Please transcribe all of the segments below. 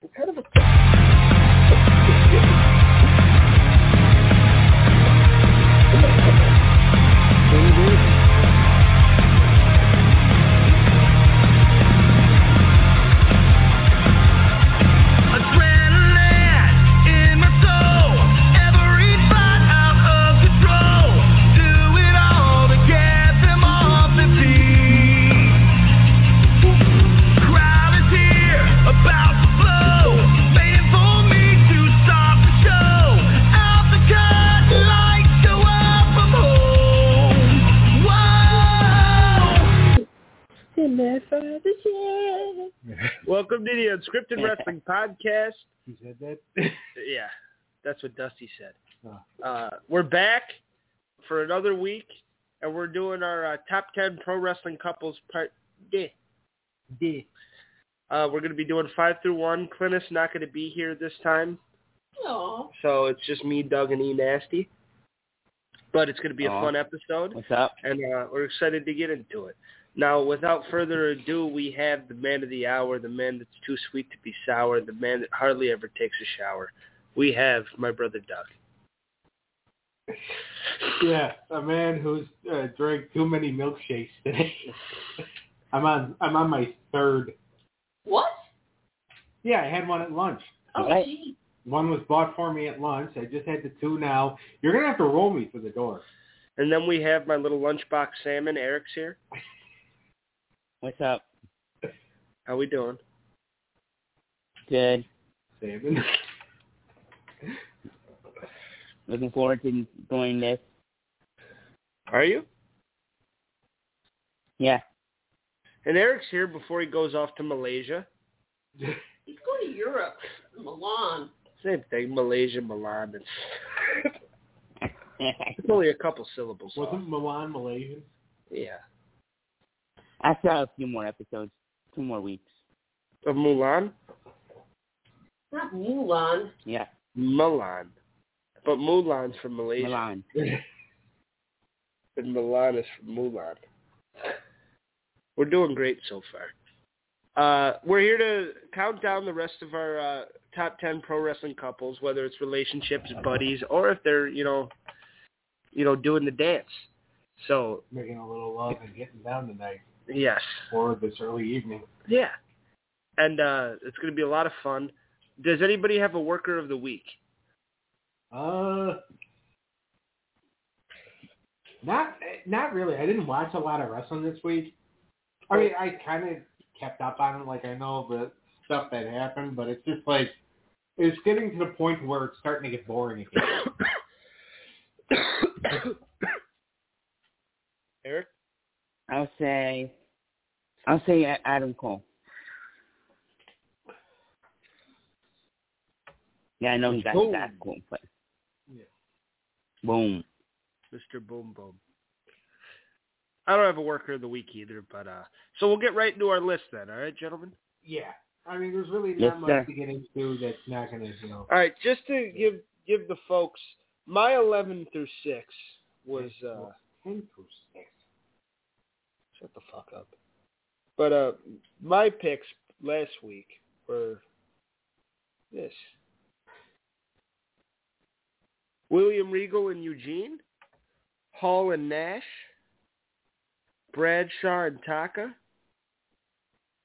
What Unscripted Wrestling Podcast. He said that. Yeah, that's what Dusty said. Oh. Uh, we're back for another week, and we're doing our uh, top 10 pro wrestling couples part D. D. Uh, we're going to be doing 5 through 1. Clintus not going to be here this time, Aw. so it's just me, Doug, and E Nasty. But it's going to be a fun episode, What's up? and uh, we're excited to get into it. Now, without further ado, we have the man of the hour, the man that's too sweet to be sour, the man that hardly ever takes a shower. We have my brother Doug. Yeah, a man who's uh, drank too many milkshakes today. I'm on. I'm on my third. What? Yeah, I had one at lunch. Oh, Right. gee. One was bought for me at lunch. I just had the two now. You're gonna have to roll me through the door. And then we have my little lunchbox salmon. Eric's here. What's up? How we doing? Good. Salmon. Looking forward to doing this. Are you? Yeah. And Eric's here before he goes off to Malaysia. He's going to Europe, Milan. Same thing, Malaysia, Milan. It's, it's only a couple syllables. off. Wasn't Milan Malaysian? Yeah. I still have a few more episodes. Two more weeks. Of Mulan? Not Mulan. Yeah. Milan. But Mulan's from Malaysia. Milan. And Milan is from Mulan. We're doing great so far. Uh, we're here to count down the rest of our uh, top ten pro wrestling couples, whether it's relationships, buddies, or if they're you know, you know, doing the dance. So Making a little love and getting down tonight yes, or this early evening. yeah, and uh, it's going to be a lot of fun. Does anybody have a worker of the week? Uh, not not really. I didn't watch a lot of wrestling this week. I mean, I kind of kept up on it, like I know the stuff that happened, but it's just like it's getting to the point where it's starting to get boring again. Eric, I'll say. I'll say Adam Cole. Yeah, I know he got Boom. that cool, but Yeah. boom. Mr. Boom Boom. I don't have a worker of the week either, but uh, so we'll get right into our list then. All right, gentlemen. Yeah, I mean, there's really not Yes, much sir. to get into that's not going to, you know. All right, just to give give the folks my eleven through six was uh Ten through six. Shut the fuck up. But uh my picks last week were this. William Regal and Eugene, Hall and Nash, Bradshaw and Taka,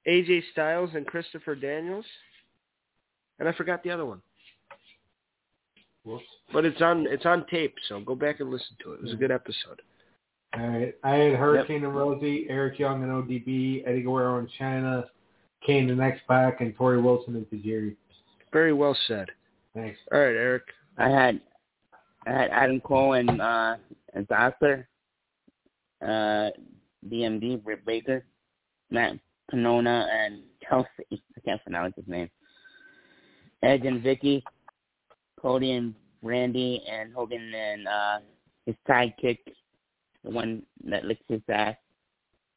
AJ Styles and Christopher Daniels, and I forgot the other one. Whoops. But it's on it's on tape, so go back and listen to it. It was a good episode. All right. I had Hurricane and Rosie, Eric Young and ODB, Eddie Guerrero and Chyna, Kane and X Pac, and Torrie Wilson and Tajiri. Very well said. Thanks. All right, Eric. I had I had Adam Cole and uh and Doctor, uh DMD, Britt Baker, Matt Panona and Kelsey. I can't pronounce his name. Edge and Vickie, Cody and Randy and Hogan and uh his sidekick, the one that licks his ass,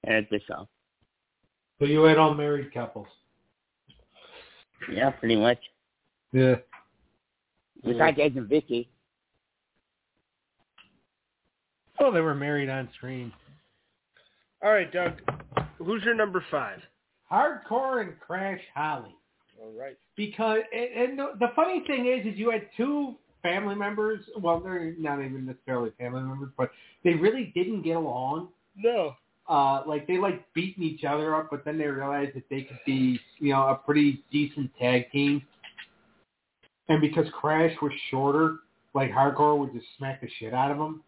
and it's Eric Bischoff. So you had all married couples. Yeah, pretty much. Yeah. Besides Edge and Vickie. Oh, they were married on screen. All right, Doug. Who's your number five? Hardcore and Crash Holly. All right. because and, and the, the funny thing is, is you had two family members. Well, they're not even necessarily family members, but they really didn't get along. No. Uh, like they like beating each other up, but then they realized that they could be, you know, a pretty decent tag team. And because Crash was shorter, like Hardcore would just smack the shit out of him.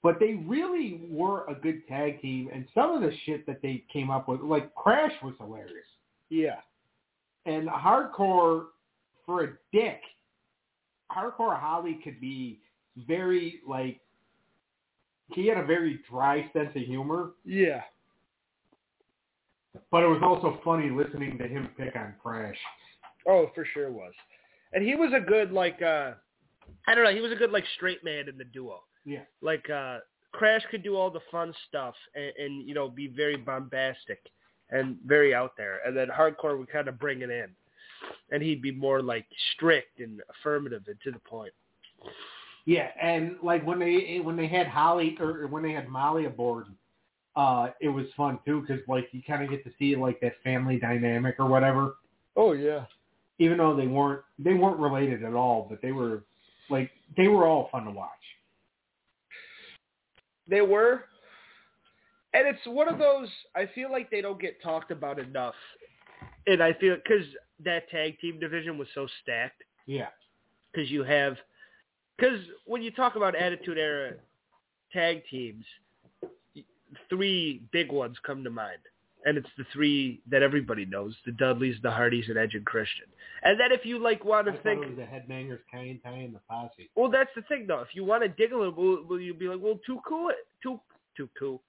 But they really were a good tag team, and some of the shit that they came up with, like Crash was hilarious. Yeah. And hardcore for a dick, hardcore Holly could be very like he had a very dry sense of humor, Yeah. but it was also funny listening to him pick on Crash. Oh, for sure was. And he was a good like uh I don't know, he was a good like straight man in the duo. Yeah. Like uh Crash could do all the fun stuff and, and you know be very bombastic and very out there, and then Hardcore would kind of bring it in, and he'd be more like strict and affirmative and to the point. Yeah, and like when they when they had Holly or when they had Molly aboard, uh, it was fun too because like you kind of get to see like that family dynamic or whatever. Oh yeah. Even though they weren't they weren't related at all, but they were like they were all fun to watch. They were. And it's one of those, I feel like they don't get talked about enough. And I feel, because that tag team division was so stacked, Yeah, because you have, because when you talk about Attitude Era tag teams, three big ones come to mind. And it's the three that everybody knows, the Dudleys, the Hardys, and Edge and Christian. And then if you like want I to think, it was the Headbangers, Kai Ty, and the Posse. well, that's the thing, though. If you want to dig a little, will, will you be like, well, Too Cool, Too Too Cool,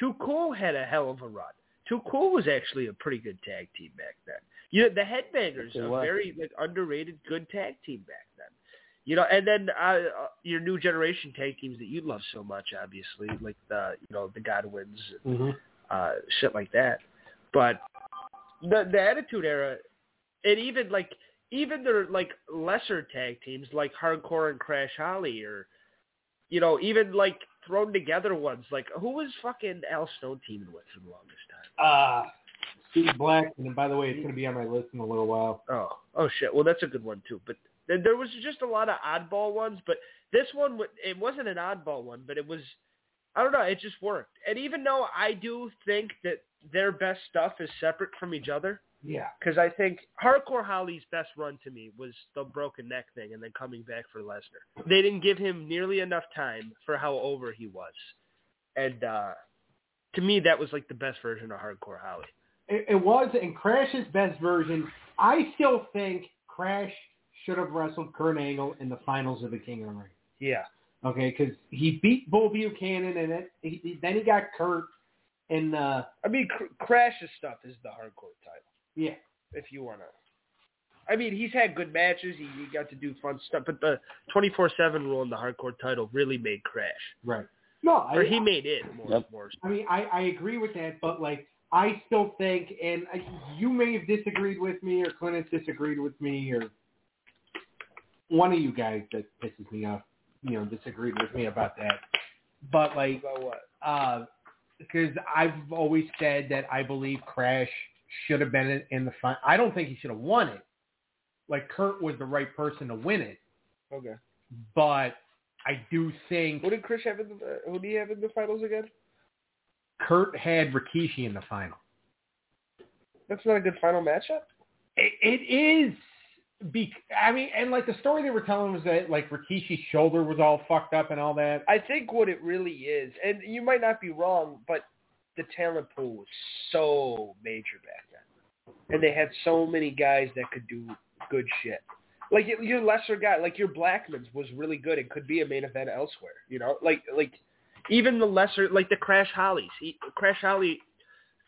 Too Cool had a hell of a run. Too Cool was actually a pretty good tag team back then. You know, the Headbangers, Yes, it a very like underrated good tag team back then. You know, and then uh, uh, your new generation tag teams that you love so much, obviously, like the you know the Godwins, Mm-hmm. uh, shit like that. But the the Attitude Era, and even like even their like lesser tag teams like Hardcore and Crash Holly, or you know even like thrown together ones like who was fucking Al Snow teaming with for the longest time? Uh, Steve Black, and by the way, it's going to be on my list in a little while. Oh oh shit. Well, that's a good one too. But th- there was just a lot of oddball ones. But this one it wasn't an oddball one, but it was. I don't know. It just worked. And even though I do think that their best stuff is separate from each other, Yeah, because I think Hardcore Holly's best run to me was the broken neck thing and then coming back for Lesnar. They didn't give him nearly enough time for how over he was, and uh to me that was like the best version of Hardcore Holly. it, it was. And Crash's best version, I still think Crash should have wrestled Kurt Angle in the finals of the King of the Ring. Yeah, Okay, because he beat Bull Buchanan, and it, he, he- then he got Kurt in uh I mean Cr- Crash's stuff is the Hardcore title yeah if you wanna. I mean, he's had good matches. He, he got to do fun stuff, but the twenty four seven rule in the Hardcore title really made Crash, right. No, I, or he made it more. Yep. more I mean, I, I agree with that, but like, I still think, and I, you may have disagreed with me, or Clint has disagreed with me, or one of you guys that pisses me off, you know, disagreed with me about that. But like, about what? uh, because I've always said that I believe Crash should have been in, the front. I don't think he should have won it. Like Kurt was the right person to win it, Okay. but I do think Who did Chris have in the? Who do you have in the finals again? Kurt had Rikishi in the final. That's not a good final matchup. It, it is. Be, I mean, and like the story they were telling was that like Rikishi's shoulder was all fucked up and all that. I think what it really is, and you might not be wrong, but the talent pool was so major back then, and they had so many guys that could do good shit. Like your lesser guy, like your Blackman's was really good and could be a main event elsewhere. You know, like like even the lesser, like the Crash Hollies. He, Crash Holly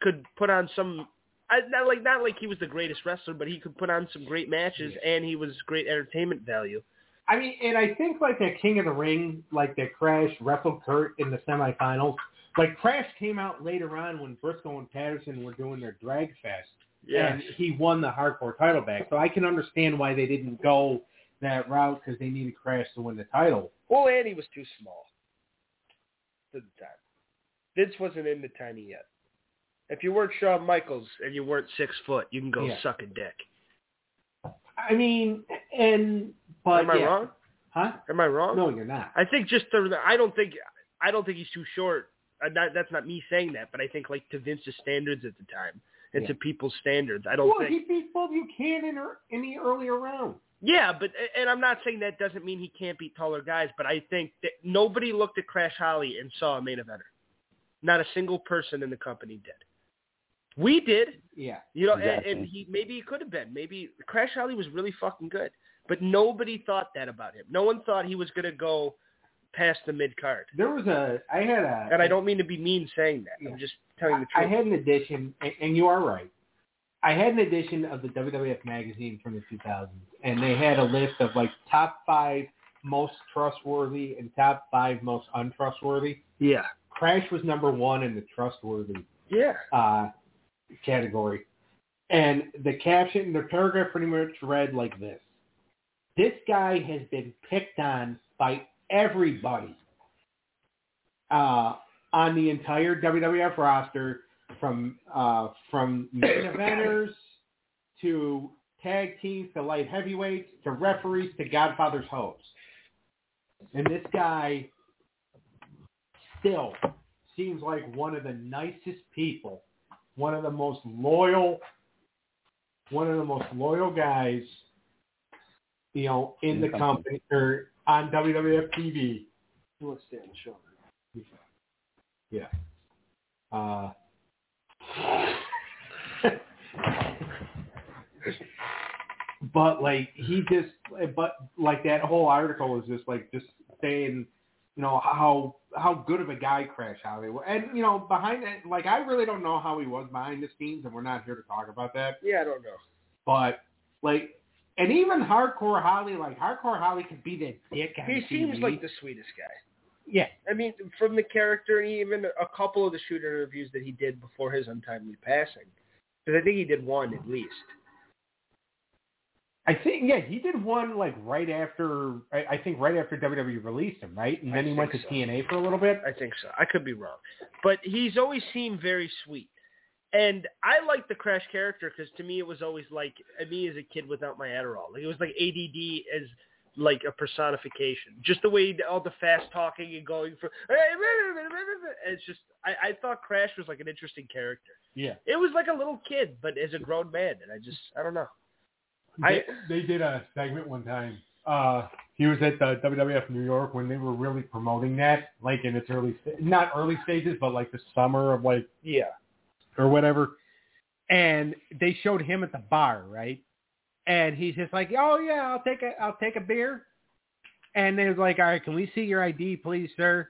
could put on some. I, not like not like he was the greatest wrestler, but he could put on some great matches, and he was great entertainment value. I mean, and I think like that King of the Ring, like that Crash wrestled Kurt in the semifinals. Like Crash came out later on when Briscoe and Patterson were doing their drag fest, and he won the hardcore title back. So I can understand why they didn't go that route because they needed Crash to win the title. Well, and he was too small at the time. Vince wasn't into tiny yet. If you weren't Shawn Michaels and you weren't six foot, you can go Yeah. suck a dick. I mean, and but Am I yeah. wrong? Huh? Am I wrong? No, you're not. I think just the. I don't think. I don't think he's too short. Uh, That, that's not me saying that, but I think like to Vince's standards at the time and Yeah. to people's standards, I don't well, think. he beat Bob Buchanan in the earlier round. Yeah, but and I'm not saying that doesn't mean he can't beat taller guys, but I think that nobody looked at Crash Holly and saw a main eventer. Not a single person in the company did. We did, Yeah. you know, and, Exactly. and he maybe he could have been. Maybe Crash Holly was really fucking good, but nobody thought that about him. No one thought he was going to go past the mid card. There was a. I had a. And I don't mean to be mean saying that. Yeah. I'm just telling the truth. I had an edition, and, and you are right. I had an edition of the WWF magazine from the 2000s, and they had a list of like top five most trustworthy and top five most untrustworthy. yeah. Crash was number one in the trustworthy Yeah. uh, category. And the caption, the paragraph pretty much read like this. This guy has been picked on by everybody uh, on the entire WWF roster from uh, from main eventers to tag teams to light heavyweights to referees to Godfather's hosts. And this guy still seems like one of the nicest people, one of the most loyal, one of the most loyal guys, you know, in the company or on WWF TV. Who wants to stay on the show? Yeah. Uh, but like he just, but like that whole article was just like just saying, you know how how good of a guy Crash Holly was, and you know behind that, like I really don't know how he was behind the scenes, and we're not here to talk about that. Yeah, I don't know. But like, and even Hardcore Holly, like Hardcore Holly could be that dick. He seems like the sweetest guy. yeah, I mean, from the character, and even a couple of the shooter interviews that he did before his untimely passing, because I think he did one at least. I think yeah, he did one like right after I, I think right after WWE released him, right? And I then he went to so. TNA for a little bit. I think so. I could be wrong, but he's always seemed very sweet, and I like the Crash character because to me it was always like me as a kid without my Adderall. Like it was like ADD as like a personification. Just the way all the fast talking and going for it's just I, I thought Crash was like an interesting character. Yeah, It was like a little kid, but as a grown man, and I just I don't know. I- they, they did a segment one time. Uh, he was at the WWF New York when they were really promoting that, like in its early, not early stages, but like the summer of like Yeah. or whatever. And they showed him at the bar, right? And he's just like, "Oh yeah, I'll take a I'll take a beer." And they was like, "All right, can we see your ID, please, sir?"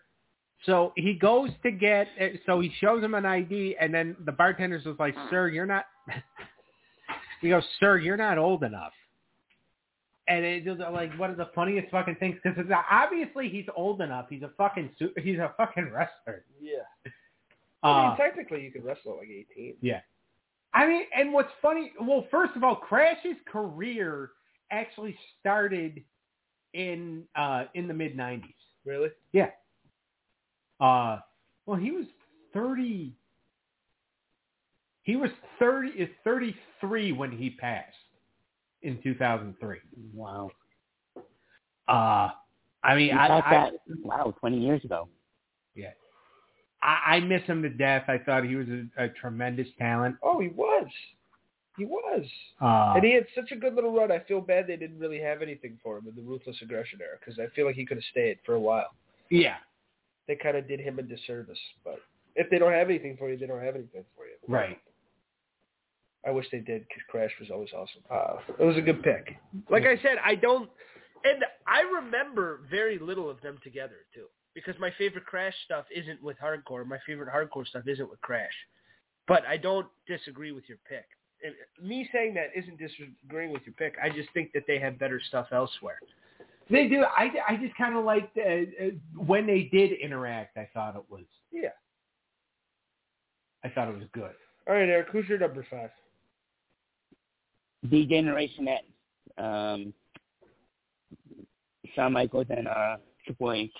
So he goes to get so he shows him an ID and then the bartender's was like, "Sir, you're not He goes, "Sir, you're not old enough." And it just like one of the funniest fucking things because obviously he's old enough. He's a fucking su- he's a fucking wrestler. Yeah. I mean, Uh, technically, you could wrestle at like 18. Yeah. I mean, and what's funny, well, first of all, Crash's career actually started in uh in the mid '90s. Really? Yeah. Uh, well, he was 30. He was 30 is 33 when he passed in 2003. Wow. Uh, I mean, I, thought I, that, wow, 20 years ago. Yeah. I I miss him to death. I thought he was a, a tremendous talent. Oh, he was. He was. Uh, and he had such a good little run. I feel bad they didn't really have anything for him in the Ruthless Aggression era because I feel like he could have stayed for a while. yeah, They kind of did him a disservice. But if they don't have anything for you, they don't have anything for you. right. I wish they did because Crash was always awesome. Uh, it was a good pick. Like I said, I don't, and I remember very little of them together too. Because my favorite Crash stuff isn't with hardcore. My favorite hardcore stuff isn't with Crash. But I don't disagree with your pick. And me saying that isn't disagreeing with your pick. I just think that they have better stuff elsewhere. They do. I, I just kind of liked uh, uh, when they did interact. I thought it was. Yeah. I thought it was good. All right, Eric, who's your number five? The Generation X. Um, Shawn Michaels and uh, Triple H.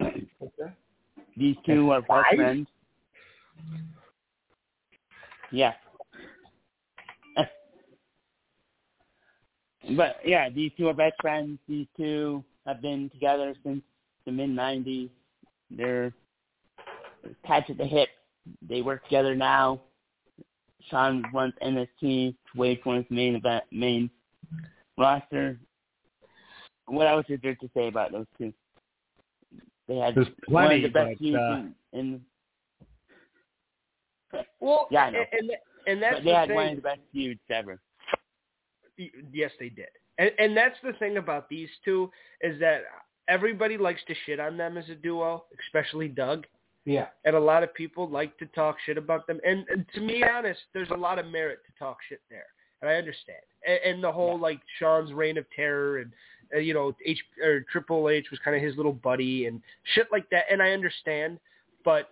Okay. These two are best friends. Yeah. But yeah, these two are best friends. These two have been together since the mid '90s. They're attached at the hip. They work together now. Shawn runs NXT. Wade forms main event, main roster. What else is there to say about those two? They had There's one of the best but, feuds uh, in, in Well, Yeah, I know. and and that's but they the had thing. one of the best feuds ever. Yes, they did. And, and that's the thing about these two is that everybody likes to shit on them as a duo, especially Doug. Yeah. And a lot of people like to talk shit about them. And, and to be honest, there's a lot of merit to talk shit there. And I understand. And, and the whole like Shawn's reign of terror and uh, you know H or Triple H was kind of his little buddy and shit like that. And I understand, but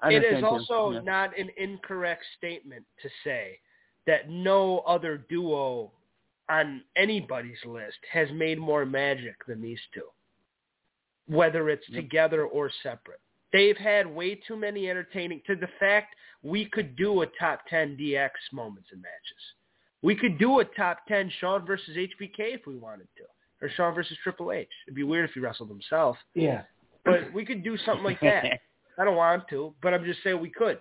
I it is understand, also Yeah. not an incorrect statement to say that no other duo on anybody's list has made more magic than these two, whether it's together or separate. They've had way too many entertaining to the fact we could do a top 10 DX moments and matches. We could do a top 10 Shawn versus HBK if we wanted to, or Shawn versus Triple H. It'd be weird if he wrestled himself, Yeah. but we could do something like that. I don't want to, but I'm just saying we could.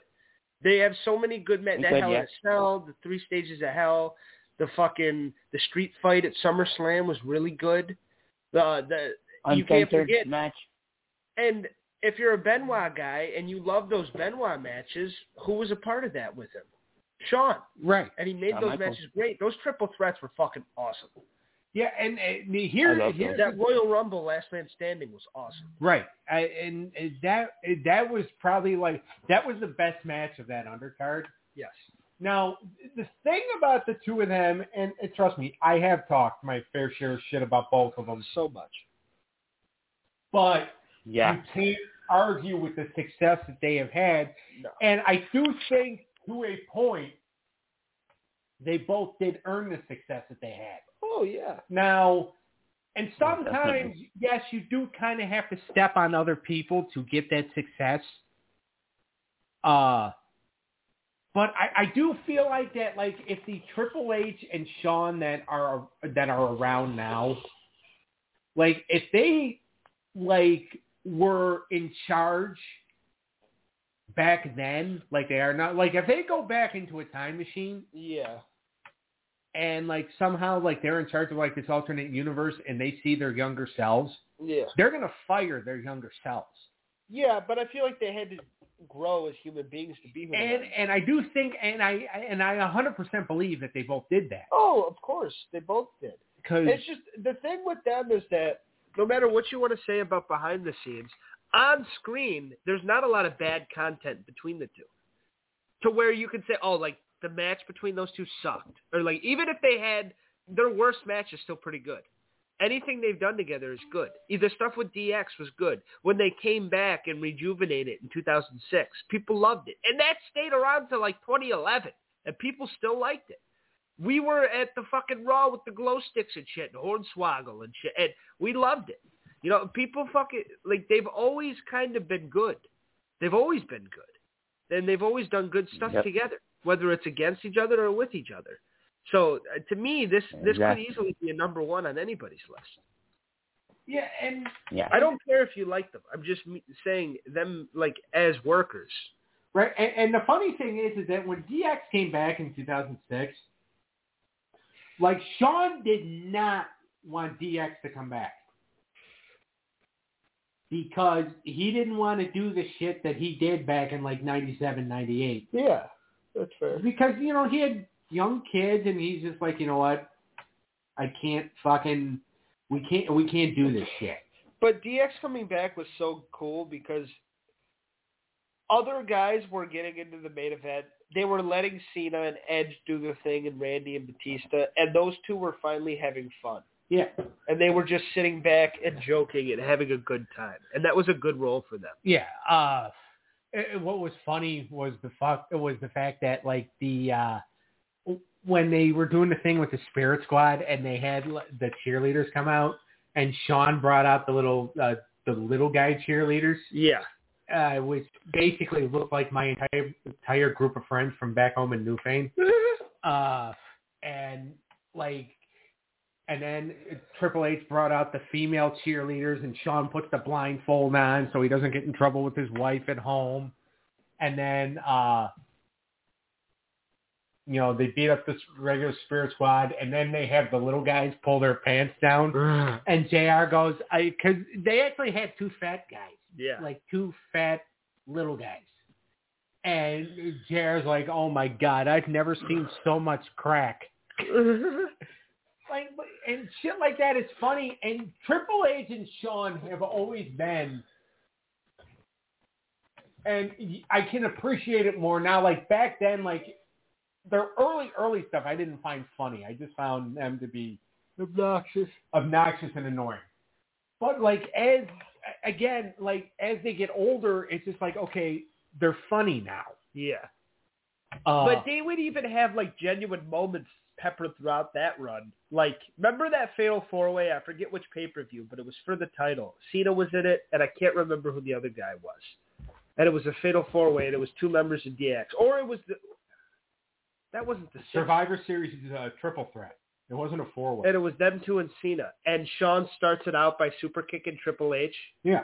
They have so many good men. That could, Hell in a Cell, the Three Stages of Hell, the fucking the street fight at SummerSlam was really good. The the you can't forget. match. And if you're a Benoit guy and you love those Benoit matches, who was a part of that with him? Shawn. Right. And he made Shawn those Michaels. matches great. Those triple threats were fucking awesome. Yeah, and, and here, I love here's That Royal Rumble Last Man Standing was awesome. right, I, and and that that was probably like that was the best match of that undercard. Yes. Now, the thing about the two of them, and, and trust me, I have talked my fair share of shit about both of them, So much. but Yeah. you can't argue with the success that they have had. No. And I do think, to a point, they both did earn the success that they had. Oh yeah. Now, and sometimes, yes, you do kind of have to step on other people to get that success. Uh, but I, I do feel like that, like if the Triple H and Shawn that are that are around now, like if they like were in charge back then, like they are now, like if they go back into a time machine Yeah. and like somehow like they're in charge of like this alternate universe and they see their younger selves, Yeah. they're gonna fire their younger selves. Yeah, but I feel like they had to grow as human beings to be who they And and I do think and I and I 100% believe that they both did that Oh, of course, they both did. because It's just the thing with them is that no matter what you want to say about behind the scenes, on screen there's not a lot of bad content between the two. To where you could say, oh, like the match between those two sucked, or like even if they had their worst match is still pretty good. Anything they've done together is good. The stuff with DX was good. When they came back and rejuvenated in 2006, people loved it. And that stayed around till like 2011, and people still liked it. We were at the fucking Raw with the glow sticks and shit, and Hornswoggle and shit, and we loved it. You know, people fucking, like, they've always kind of been good. They've always been good. And they've always done good stuff Yep. together, whether it's against each other or with each other. So uh, to me, this this could easily be a number one on anybody's list. yeah, and Yeah. I don't care if you like them. I'm just saying them like as workers. right. And, and the funny thing is, is that when DX came back in 2006, like Shawn did not want DX to come back because he didn't want to do the shit that he did back in like 97, 98. Yeah, that's fair. because you know he had young kids and he's just like you know what i can't fucking we can't we can't do this shit But DX coming back was so cool because other guys were getting into the main event. They were letting Cena and Edge do their thing and Randy and Batista, and those two were finally having fun. yeah And they were just sitting back and joking and having a good time. And that was a good role for them. yeah uh it- what was funny was the fuck was the fact that like the uh when they were doing the thing with the spirit squad and they had l- the cheerleaders come out and shawn brought out the little uh the little guy cheerleaders Yeah. Uh which basically looked like my entire entire group of friends from back home in newfane uh, and like And then Triple H brought out the female cheerleaders, and Shawn puts the blindfold on so he doesn't get in trouble with his wife at home. And then, uh, you know, they beat up this regular Spirit Squad, and then they have the little guys pull their pants down. And Jr. goes, I because they actually had two fat guys, Yeah. like two fat little guys. And Jr.'s like, oh my god, I've never seen so much crack. like and shit like that is funny. And Triple H and Shawn have always been, and I can appreciate it more now. Like back then, like their early early stuff, I didn't find funny. I just found them to be obnoxious, obnoxious and annoying. But like as again, like as they get older, it's just like okay, they're funny now. yeah. Uh, but they would even have like genuine moments peppered throughout that run. Like, remember that Fatal Four Way? I forget which pay per view, but it was for the title. Cena was in it, and I can't remember who the other guy was. And it was a Fatal Four Way, and it was two members of DX, or it was the. That wasn't the six. Survivor Series is a triple threat. It wasn't a four way. And it was them two and Cena. And Shawn starts it out by super kicking Triple H. Yeah.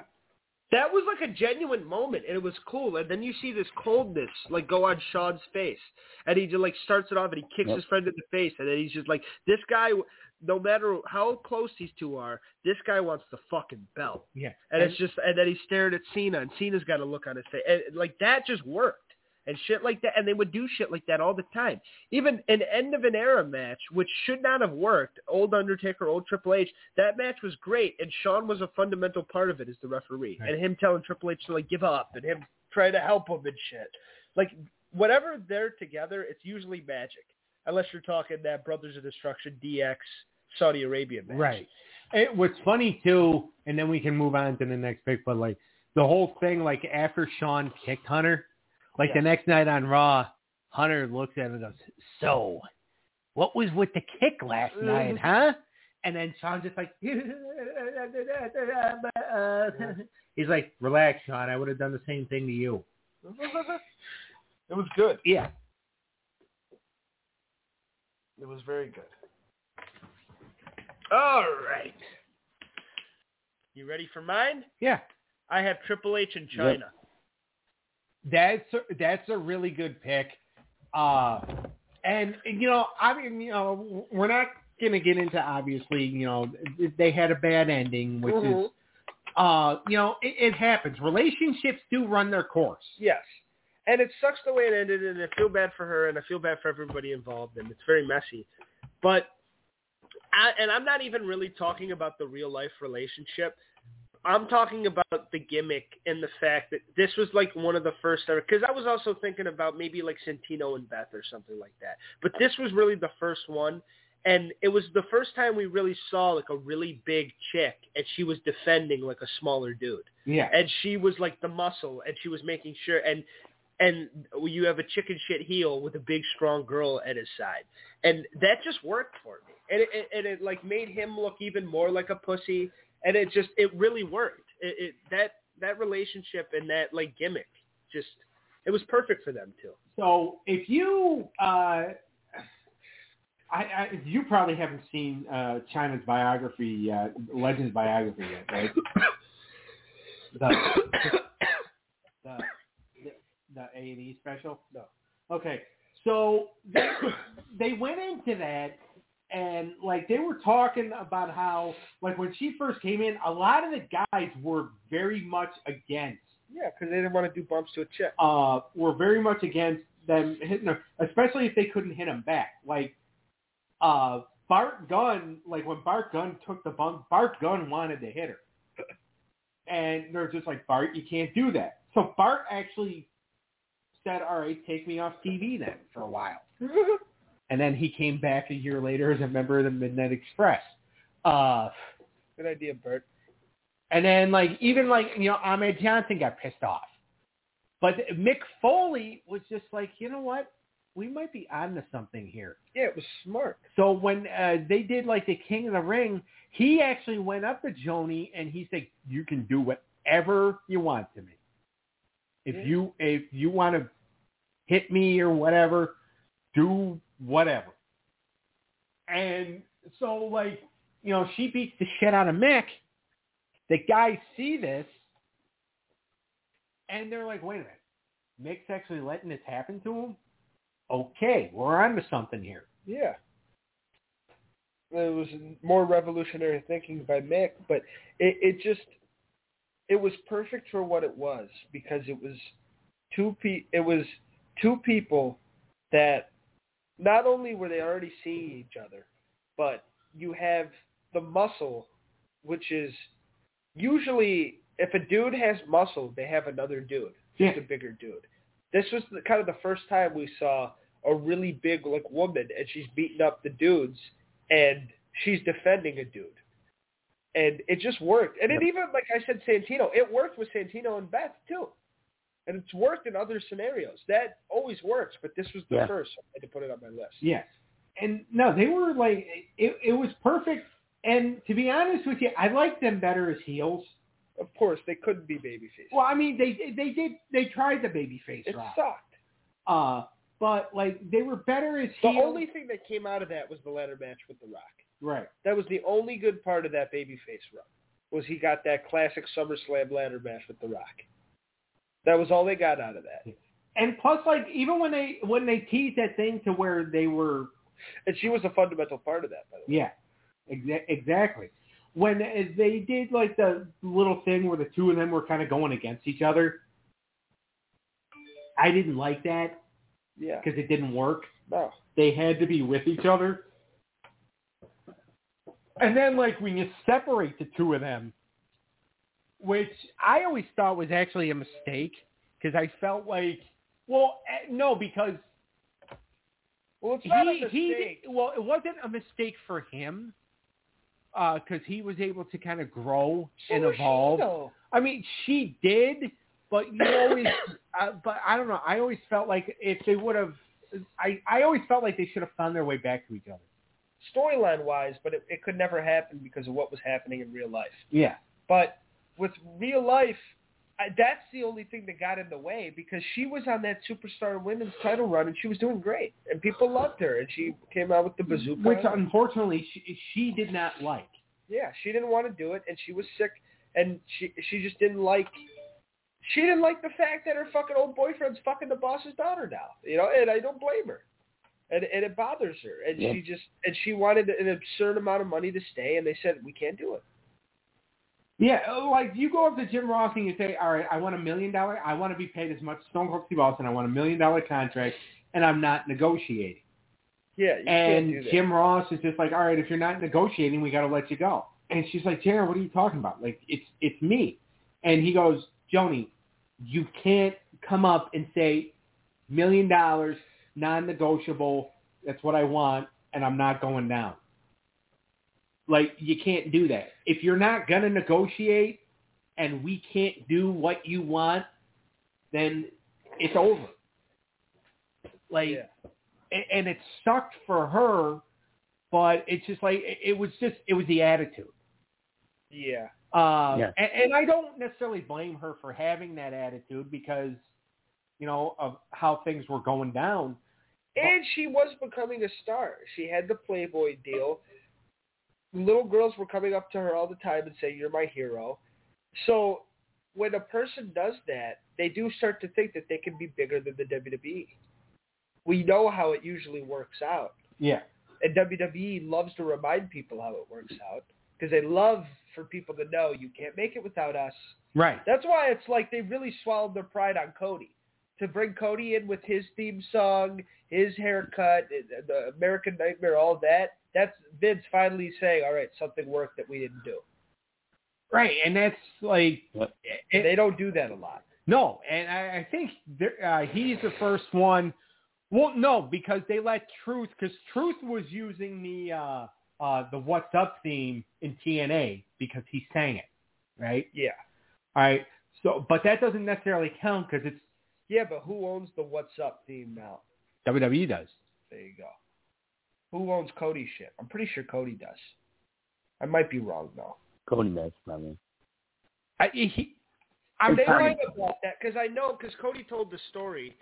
That was like a genuine moment, and it was cool. And then you see this coldness like go on Shawn's face, and he just like starts it off, and he kicks Yep. his friend in the face, and then he's just like, "This guy, no matter how close these two are, this guy wants the fucking belt." Yeah. And, it's just, and then he stared at Cena, and Cena's got a look on his face, and like that just worked, and shit like that, and they would do shit like that all the time. Even an end of an era match, which should not have worked, old Undertaker, old Triple H, that match was great, and Shawn was a fundamental part of it as the referee, Right. and him telling Triple H to like give up, and him trying to help him and shit. Like whatever they're together, it's usually magic, unless you're talking that Brothers of Destruction DX Saudi Arabia match. Right. It, what's funny too, and then we can move on to the next pick, but like the whole thing, like after Shawn kicked Hunter, like the next night on Raw, Hunter looks at him and goes, "So, what was with the kick last mm-hmm. night, huh?" And then Shawn just like, he's like, "Relax, Shawn. I would have done the same thing to you." It was good. Yeah. It was very good. All right. You ready for mine? Yeah. I have Triple H in Chyna. That's a, that's a really good pick. Uh, and you know, I mean, you know, we're not gonna get into obviously, you know, they had a bad ending, which is, uh, you know, it, it happens. Relationships do run their course. Yes. And it sucks the way it ended, and I feel bad for her, and I feel bad for everybody involved, and it's very messy. But, I, and I'm not even really talking about the real life relationship. I'm talking about the gimmick and the fact that this was like one of the first ever. Because I was also thinking about maybe like Santino and Beth or something like that. But this was really the first one, and it was the first time we really saw like a really big chick, and she was defending like a smaller dude Yeah. and she was like the muscle and she was making sure and and you have a chicken shit heel with a big strong girl at his side and that just worked for me and it, it and it like made him look even more like a pussy and it just it really worked it, it that that relationship and that like gimmick just it was perfect for them too So if you, uh, I, I, you probably haven't seen uh, Chyna's biography, uh, Legends biography yet, right? The the the A and E special? No. Okay, so they, they went into that and like they were talking about how like when she first came in, a lot of the guys were very much against yeah because they didn't want to do bumps to a chick uh, were very much against them hitting her, especially if they couldn't hit him back. Like uh, Bart Gunn, like when Bart Gunn took the bump, Bart Gunn wanted to hit her, and they're just like Bart, you can't do that. So Bart actually said, "All right, take me off TV then for a while." And then he came back a year later as a member of the Midnight Express. Uh, good idea bert and then like even like you know Ahmed Johnson got pissed off, but Mick Foley was just like you know what we might be onto something here. yeah it was smart So when uh, they did like the King of the Ring, he actually went up to Joanie and he said, "You can do whatever you want to me. If Yeah. you if you want to hit me or whatever, do whatever." And so like you know, she beats the shit out of Mick. The guys see this, and they're like, "Wait a minute, Mick's actually letting this happen to him." Okay, we're on to something here. Yeah. It was more revolutionary thinking by Mick, but it, it just it was perfect for what it was because it was two pe- it was two people that not only were they already seeing each other, but you have the muscle, which is usually if a dude has muscle, they have another dude, just Yeah. a bigger dude. This was the, kind of the first time we saw a really big like woman, and she's beating up the dudes, and she's defending a dude, and it just worked. And it even like I said, Santino, it worked with Santino and Beth too. And it's worked in other scenarios. That always works, but this was the Yeah. first. I had to put it on my list. Yes. And no, they were like it. It was perfect. And to be honest with you, I like them better as heels. Of course, they couldn't be babyface. Well, I mean, they they did they tried the baby face it route. sucked. Uh, but like they were better as The heels. The only thing that came out of that was the ladder match with The Rock. right. That was the only good part of that babyface run. Was he got that classic SummerSlam ladder match with The Rock. That was all they got out of that. And plus, like even when they when they teased that thing to where they were, And she was a fundamental part of that, by the way. yeah, exa- exactly. When uh, they did like the little thing where the two of them were kind of going against each other, I didn't like that Yeah. because it didn't work. No. They had to be with each other. And then like when you separate the two of them, which I always thought was actually a mistake because I felt like, well, eh, no, because Well, it's not a mistake. he well, it wasn't a mistake for him because he was able to kind of grow So and was she, evolve. I mean, she did, but you always, uh, but I don't know. I always felt like if they would have, I I always felt like they should have found their way back to each other. Storyline wise, but it, it could never happen because of what was happening in real life. Yeah. But with real life, that's the only thing that got in the way because she was on that superstar women's title run and she was doing great and people loved her and she came out with the bazooka. Which unfortunately she, she did not like. yeah, she didn't want to do it and she was sick and she she just didn't like she didn't like the fact that her fucking old boyfriend's fucking the boss's daughter now. You know, and I don't blame her. And and it bothers her. And Yeah. she just and she wanted an absurd amount of money to stay and they said we can't do it. Yeah, like you go up to Jim Ross and you say, "All right, I want a million dollar. I want to be paid as much as Stone Cold Steve Austin. I want a million dollar contract, and I'm not negotiating." Yeah, you and can't do that. Jim Ross is just like, "All right, if you're not negotiating, we got to let you go." And she's like, "Jared, what are you talking about? Like, it's it's me." And he goes, "Joanie, you can't come up and say million dollars, non-negotiable. That's what I want, and I'm not going down." Like, you can't do that. If you're not gonna negotiate, and we can't do what you want, then it's over. Like, yeah. and, and it sucked for her, but it's just like it, it was just it was the attitude. Yeah. Um, Yeah. and, and I don't necessarily blame her for having that attitude because you know of how things were going down. And she was becoming a star. She had the Playboy deal. Little girls were coming up to her all the time and saying, "You're my hero." So when a person does that, they do start to think that they can be bigger than the WWE. We know how it usually works out. Yeah. And WWE loves to remind people how it works out because they love for people to know you can't make it without us. Right. That's why it's like they really swallowed their pride on Cody. To bring Cody in with his theme song, his haircut, the American Nightmare, all that, that's Vince finally saying, all right, something worked that we didn't do. Right. And that's like Yep. And they don't do that a lot. no, and I, I think there, uh, he's the first one. Well, no, because they let Truth because Truth was using the uh, uh, the What's Up theme in TNA because he sang it, right? Yeah. All right. So, but that doesn't necessarily count because it's Yeah, but who owns the What's Up theme now? WWE does. There you go. Who owns Cody's shit? I'm pretty sure Cody does. I might be wrong, though. Cody does probably. I, he, I'm they sorry. about that because I know because Cody told the story,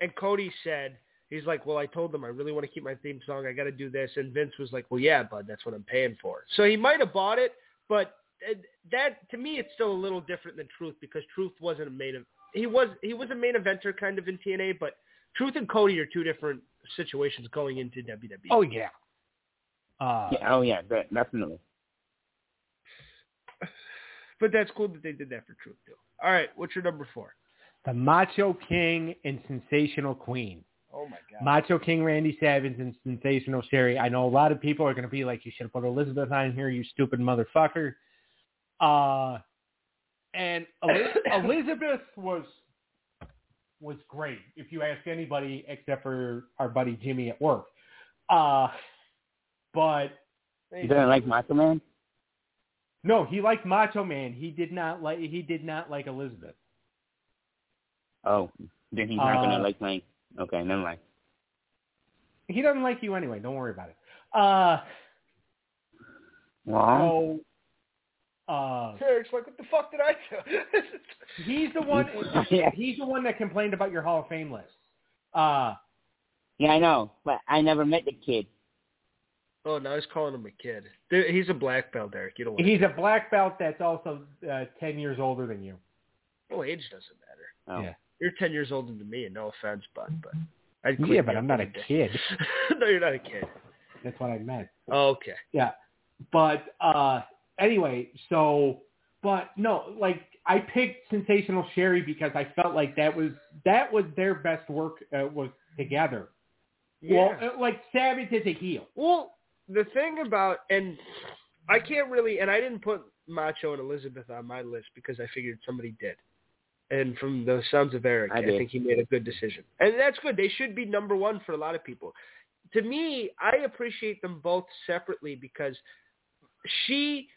and Cody said He's like, well, I told them I really want to keep my theme song. I got to do this. And Vince was like, well, yeah, bud, that's what I'm paying for. So he might have bought it, but uh, that to me, it's still a little different than Truth because Truth wasn't a main. He was he was a main eventer kind of in TNA, but Truth and Cody are two different situations going into WWE. Oh yeah. Uh, Yeah, oh yeah, de- definitely. But that's cool that they did that for Truth too. All right, what's your number four? The Macho King and Sensational Queen. Oh my god. Macho King Randy Savage and Sensational Sherri. I know a lot of people are going to be like, you should have put Elizabeth on here, you stupid motherfucker. Uh, and Elizabeth was was great. If you ask anybody except for our buddy Jimmy at work, uh, but You didn't like Macho Man? no, he liked Macho Man. He did not like he did not like Elizabeth. Oh, then he's not Uh, gonna like my. Okay, never mind. He doesn't like you anyway. Don't worry about it. Uh, Well, so uh, Eric's like, what the fuck did I do? he's the one. Yeah. He's the one that complained about your Hall of Fame list. Uh, yeah, I know, but I never met the kid. oh, now he's calling him a kid. Dude, He's a black belt, Eric. You don't want he's a black belt that's also uh, ten years older than you. Well, age doesn't matter. Oh. Yeah. You're ten years older than me, and no offense, bud, but I'd Yeah, but I'm not a day. kid. no, you're not a kid. That's what I meant. Oh, okay. Yeah, but uh, anyway, so but no, like I picked Sensational Sherri because I felt like that was that was their best work uh, was together. Yeah. Well, uh, like Savage is a heel. Well, the thing about and I can't really and I didn't put Macho and Elizabeth on my list because I figured somebody did. And from the sounds of Eric, I I, think he made a good decision. And that's good. They should be number one for a lot of people. To me, I appreciate them both separately because she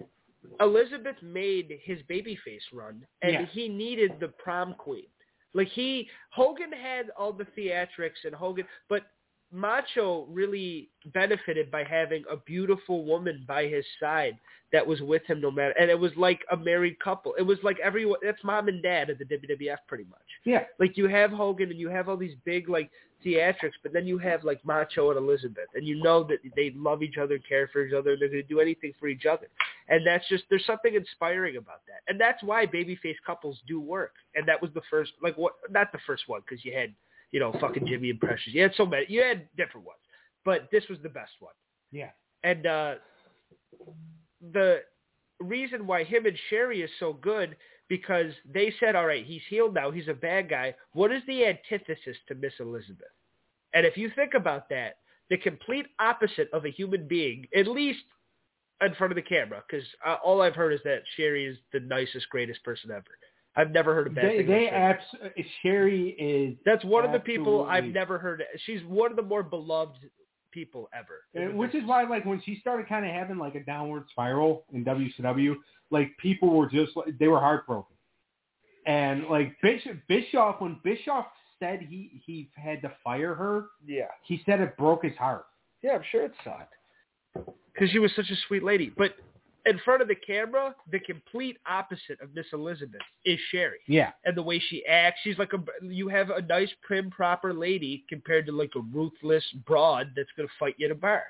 Elizabeth made his babyface run and Yeah. he needed the prom queen. Like he Hogan had all the theatrics and Hogan but Macho really benefited by having a beautiful woman by his side that was with him no matter and it was like a married couple. It was like everyone that's mom and dad at the WWF pretty much. Yeah, Like you have Hogan and you have all these big like theatrics, but then you have like Macho and Elizabeth, and you know that they love each other, care for each other, they're going to do anything for each other. And that's just there's something inspiring about that, and that's why babyface couples do work. And that was the first, like what? Not the first one because you had you know fucking Jimmy and Precious. You had so many. You had different ones, but this was the best one. yeah, And uh, the reason why him and Sherri is so good because they said, all right, he's healed now. He's a bad guy. What is the antithesis to Miss Elizabeth? And if you think about that, the complete opposite of a human being, at least in front of the camera, because uh, all I've heard is that Sherri is the nicest, greatest person ever. I've never heard a bad they thing. they about Sherri. abs- Sherri is That's one of the people I've never heard. She's one of the more beloved people ever. And which is why, like, when she started kind of having like a downward spiral in WCW, like people were just like they were heartbroken. And like Bishop, Bischoff, when Bischoff said he he had to fire her, yeah. he said it broke his heart. Yeah, I'm sure it sucked. Because she was such a sweet lady. But in front of the camera, the complete opposite of Miss Elizabeth is Sherri. Yeah, And the way she acts, she's like a, you have a nice, prim, proper lady compared to like a ruthless broad that's going to fight you in a bar.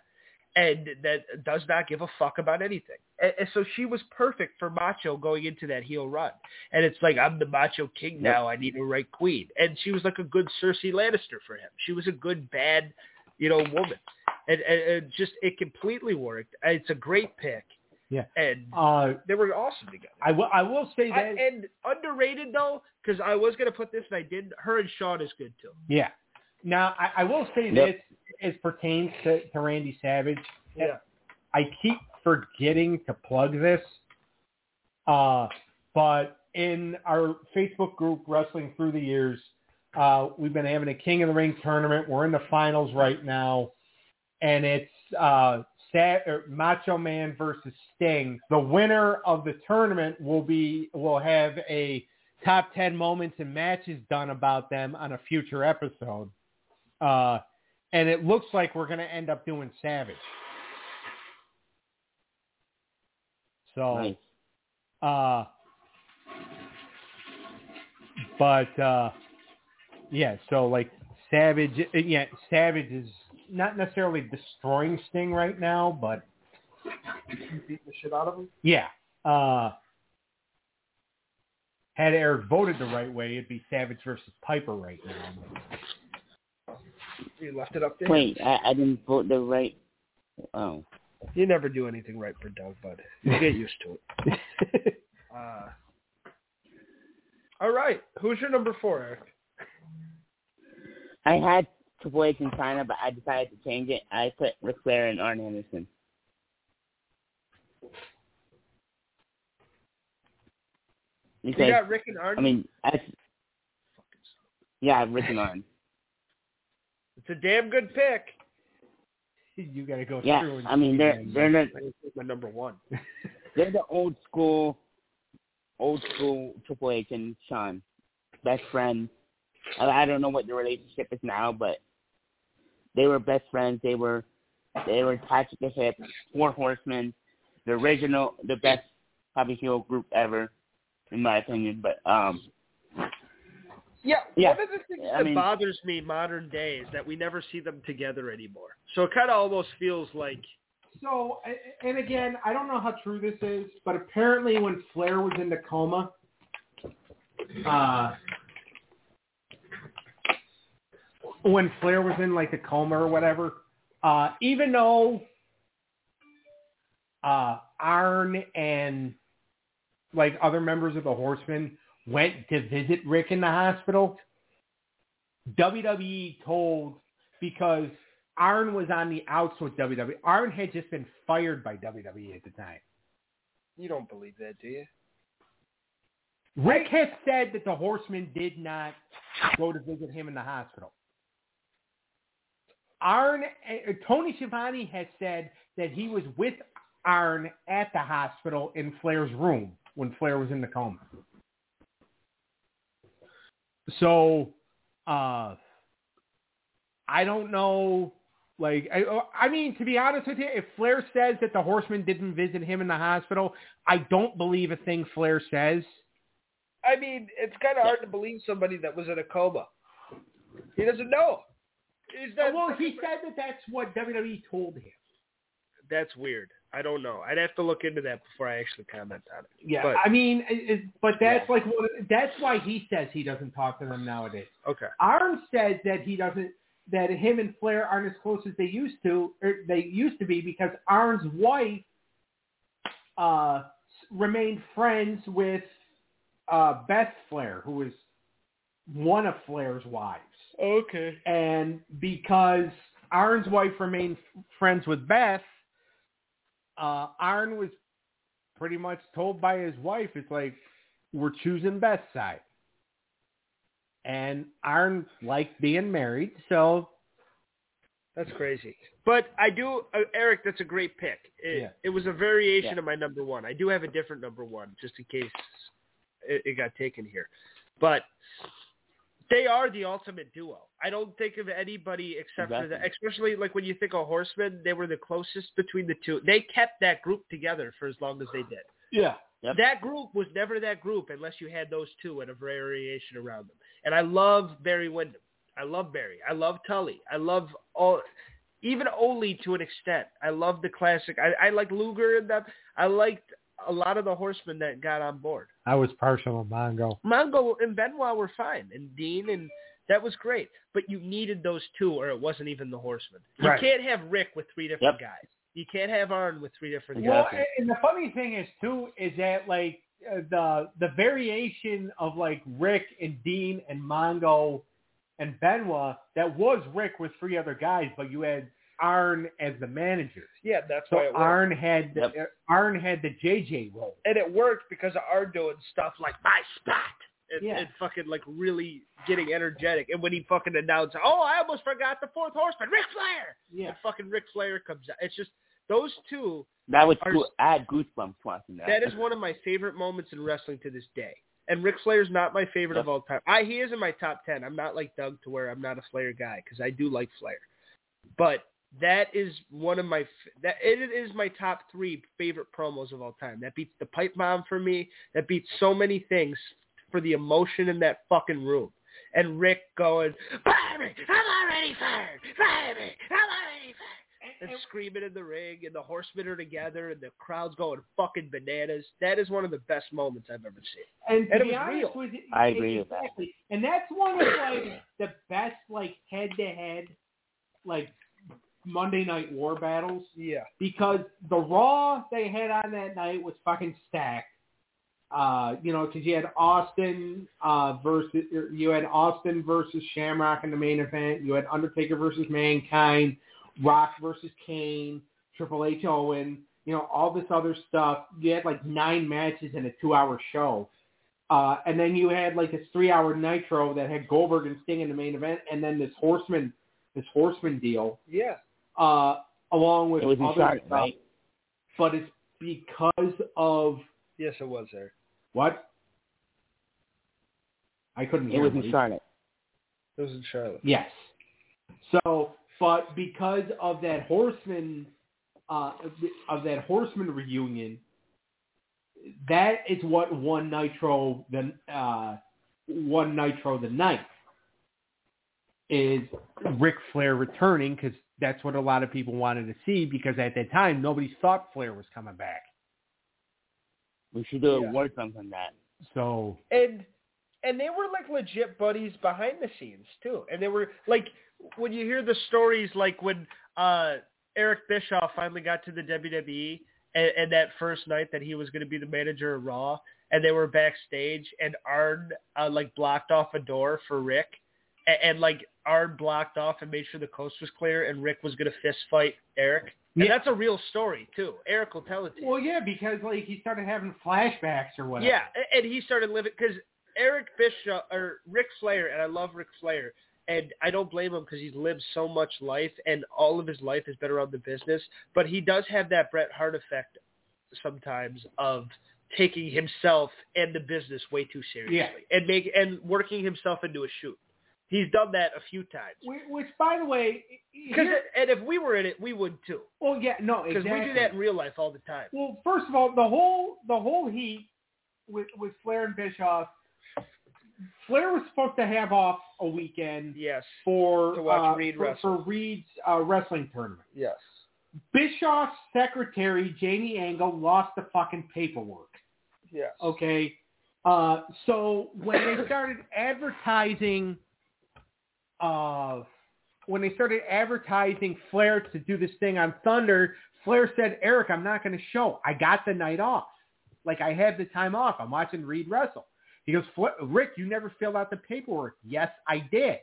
And that does not give a fuck about anything. And, and so she was perfect for Macho going into that heel run. And it's like, I'm the Macho King now. I need a right queen. And she was like a good Cersei Lannister for him. She was a good, bad, you know, woman. And, and, and just, it completely worked. It's a great pick. Yeah. And uh, they were awesome together. I will I will say I, that and underrated though, because I was gonna put this and I didn't. Her and Shawn is good too. yeah. Now I, I will say Yep. this as pertains to, to Randy Savage. Yeah. I keep forgetting to plug this, uh, but in our Facebook group, Wrestling Through the Years, uh, we've been having a King of the Ring tournament. We're in the finals right now, and it's uh, Macho Man versus Sting. The winner of the tournament will be will have a top ten moments and matches done about them on a future episode. Uh, and it looks like we're going to end up doing Savage. So, Nice. uh, but uh, yeah, so like Savage, yeah, Savage is not necessarily destroying Sting right now, but Beating the shit out of him. yeah. Uh, had Eric voted the right way, it'd be Savage versus Piper right now. You left it up there. Wait, I, I didn't vote the right. Oh, You never do anything right for Doug, bud. You get used to it. Uh, all right. Who's your number four, Eric? I had Triple H and Chyna, but I decided to change it. I put Ric Flair and Arn Anderson. You got Rick and Arn. I mean, I, yeah, Rick and Arn. it's a damn good pick. you got to go Yeah, through. And I mean they're they're the my number one. they're the old school, old school Triple H and Shawn, best friends. I, I don't know what the relationship is now, but they were best friends. They were they were attached at the hip. Four Horsemen, the original, the best probably heel group ever, in my opinion. But um, Yeah, Yeah. one of the things I that mean- bothers me modern day is that we never see them together anymore. So it kind of almost feels like So, and again, I don't know how true this is, but apparently when Flair was in the coma, uh, when Flair was in like the coma or whatever, uh, even though uh, Arn and like other members of the Horsemen went to visit Rick in the hospital, WWE told because Arn was on the outs with WWE. Arn had just been fired by WWE at the time. you don't believe that, do you? Rick has said that the Horsemen did not go to visit him in the hospital. Arn, uh, Tony Schiavone has said that he was with Arn at the hospital in Flair's room when Flair was in the coma. So, uh, I don't know. Like, I, I mean, to be honest with you, if Flair says that the Horsemen didn't visit him in the hospital, I don't believe a thing Flair says. I mean, it's kind of hard to believe somebody that was in a coma. He doesn't know. He's not, well, he said that that's what WWE told him. That's weird. I don't know. I'd have to look into that before I actually comment on it. Yeah, But- I mean, it, it- but that's like what, that's why he says he doesn't talk to them nowadays. Okay. Arn says that he doesn't that him and Flair aren't as close as they used to or they used to be because Arn's wife uh remained friends with uh Beth Flair, who was one of Flair's wives. Okay. And because Arn's wife remained f- friends with Beth, uh, Arn was pretty much told by his wife, it's like, we're choosing Beth's side. And Arn liked being married, so That's crazy. But I do, uh, Eric. That's a great pick. It, Yeah. it was a variation Yeah. of my number one. I do have a different number one, just in case it, it got taken here. But they are the ultimate duo. I don't think of anybody except for Exactly. that. Especially like when you think of Horsemen, they were the closest between the two. They kept that group together for as long as they did. yeah. Yep. That group was never that group unless you had those two and a variation around them. And I love Barry Windham. I love Barry. I love Tully. I love all, even Ole to an extent. I love the classic. I, I like Luger and them. I liked a lot of the horsemen that got on board. I was partial to Mongo. Mongo and Benoit were fine, and Dean, and that was great. But you needed those two, or it wasn't even the horsemen. You Right. can't have Rick with three different Yep. guys. You can't have Arn with three different Well, guys. and the funny thing is too is that like uh, the the variation of like Rick and Dean and Mongo and Benoit that was Rick with three other guys, but you had Arn as the manager. Yeah, that's So why it worked. Arn had Yep. uh, Arn had the JJ role. and it worked because of Arn doing stuff like my spot and, Yeah. and fucking like really getting energetic. And when he fucking announced, oh, I almost forgot the fourth horseman, Ric Flair. Yeah. And fucking Ric Flair comes out. It's just those two. That was Are- cool. I had goosebumps watching that. That is one of my favorite moments in wrestling to this day. And Ric Flair's not my favorite of all time. I he is in my top ten. I'm not like Doug to where I'm not a Flair guy because I do like Flair, but that is one of my that it is my top three favorite promos of all time. That beats the pipe bomb for me. That beats so many things for the emotion in that fucking room. and Rick going, "Fire me! I'm already fired! Fire me! I'm already fired!" and screaming in the ring, and the Horsemen are together, and the crowd's going fucking bananas. That is one of the best moments I've ever seen. And to And it be was honest real. with you, I agree with that. exactly. And that's one of like the best like head to head like Monday Night War battles Yeah. because the Raw they had on that night was fucking stacked. Uh, you know, because you had Austin uh, versus you had Austin versus Shamrock in the main event. You had Undertaker versus Mankind, Rock versus Kane, Triple H Owen. You know, all this other stuff. You had like nine matches in a two-hour show. Uh, and then you had like this three-hour Nitro that had Goldberg and Sting in the main event, and then this Horseman, this Horseman deal, Yeah. Uh, along with It other Charlotte, stuff. right? But it's because of Yes, it was there. what? I couldn't It hear. was in Lee. Charlotte. It was in Charlotte. Yes. So, but because of that Horseman, uh, of that Horseman reunion, that is what won Nitro the uh, won Nitro the night is Ric Flair returning because that's what a lot of people wanted to see because at that time nobody thought Flair was coming back. We should do a Yeah. war on that. So and and they were like legit buddies behind the scenes too. And they were like when you hear the stories like when uh Eric Bischoff finally got to the WWE and, and that first night that he was going to be the manager of Raw and they were backstage and Arn uh, like blocked off a door for Rick and, and like Arn blocked off and made sure the coast was clear and Rick was going to fist fight Eric. And Yeah. that's a real story too. Eric will tell it to you. well, yeah, because like he started having flashbacks or whatever. Yeah, and he started living because Eric Bischoff or Ric Flair, and I love Ric Flair, and I don't blame him because he's lived so much life, and all of his life has been around the business. But he does have that Bret Hart effect sometimes of taking himself and the business way too seriously, Yeah. and make and working himself into a shoot. He's done that a few times. Which, by the way, here- and if we were in it, we would too. well, yeah, no, Because exactly. we do that in real life all the time. Well, first of all, the whole the whole heat with with Flair and Bischoff. Flair was supposed to have off a weekend Yes. for To watch uh, Reid for, wrestle. for Reid's uh, wrestling tournament. Yes. Bischoff's secretary Jamie Angle lost the fucking paperwork. Yes. Okay, uh, so when they started advertising, uh, when they started advertising Flair to do this thing on Thunder, Flair said, "Eric, I'm not going to show. I got the night off. Like I have the time off. I'm watching Reid wrestle." He goes, "Fla- "Rick, you never filled out the paperwork." Yes, I did.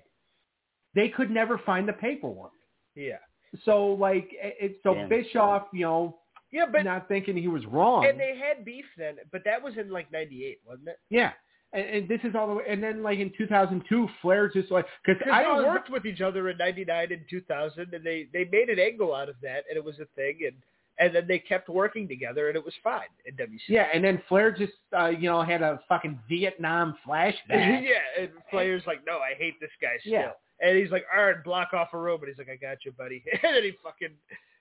They could never find the paperwork. Yeah. So like, it, it- so Damn. Bischoff, you know, Yeah, but not thinking he was wrong. And they had beef then, but that was in like '98, wasn't it? Yeah. And, and this is all the way. And then like in 2002, Flair just like because I they worked with each other in '99 and 2000, and they they made an angle out of that, and it was a thing, and and then they kept working together, and it was fine in WC. Yeah, and then Flair just uh, you know had a fucking Vietnam flashback. yeah, and players like, no, I hate this guy still. Yeah. And he's like, all right, block off a room. And he's like, I got you, buddy. and then he fucking,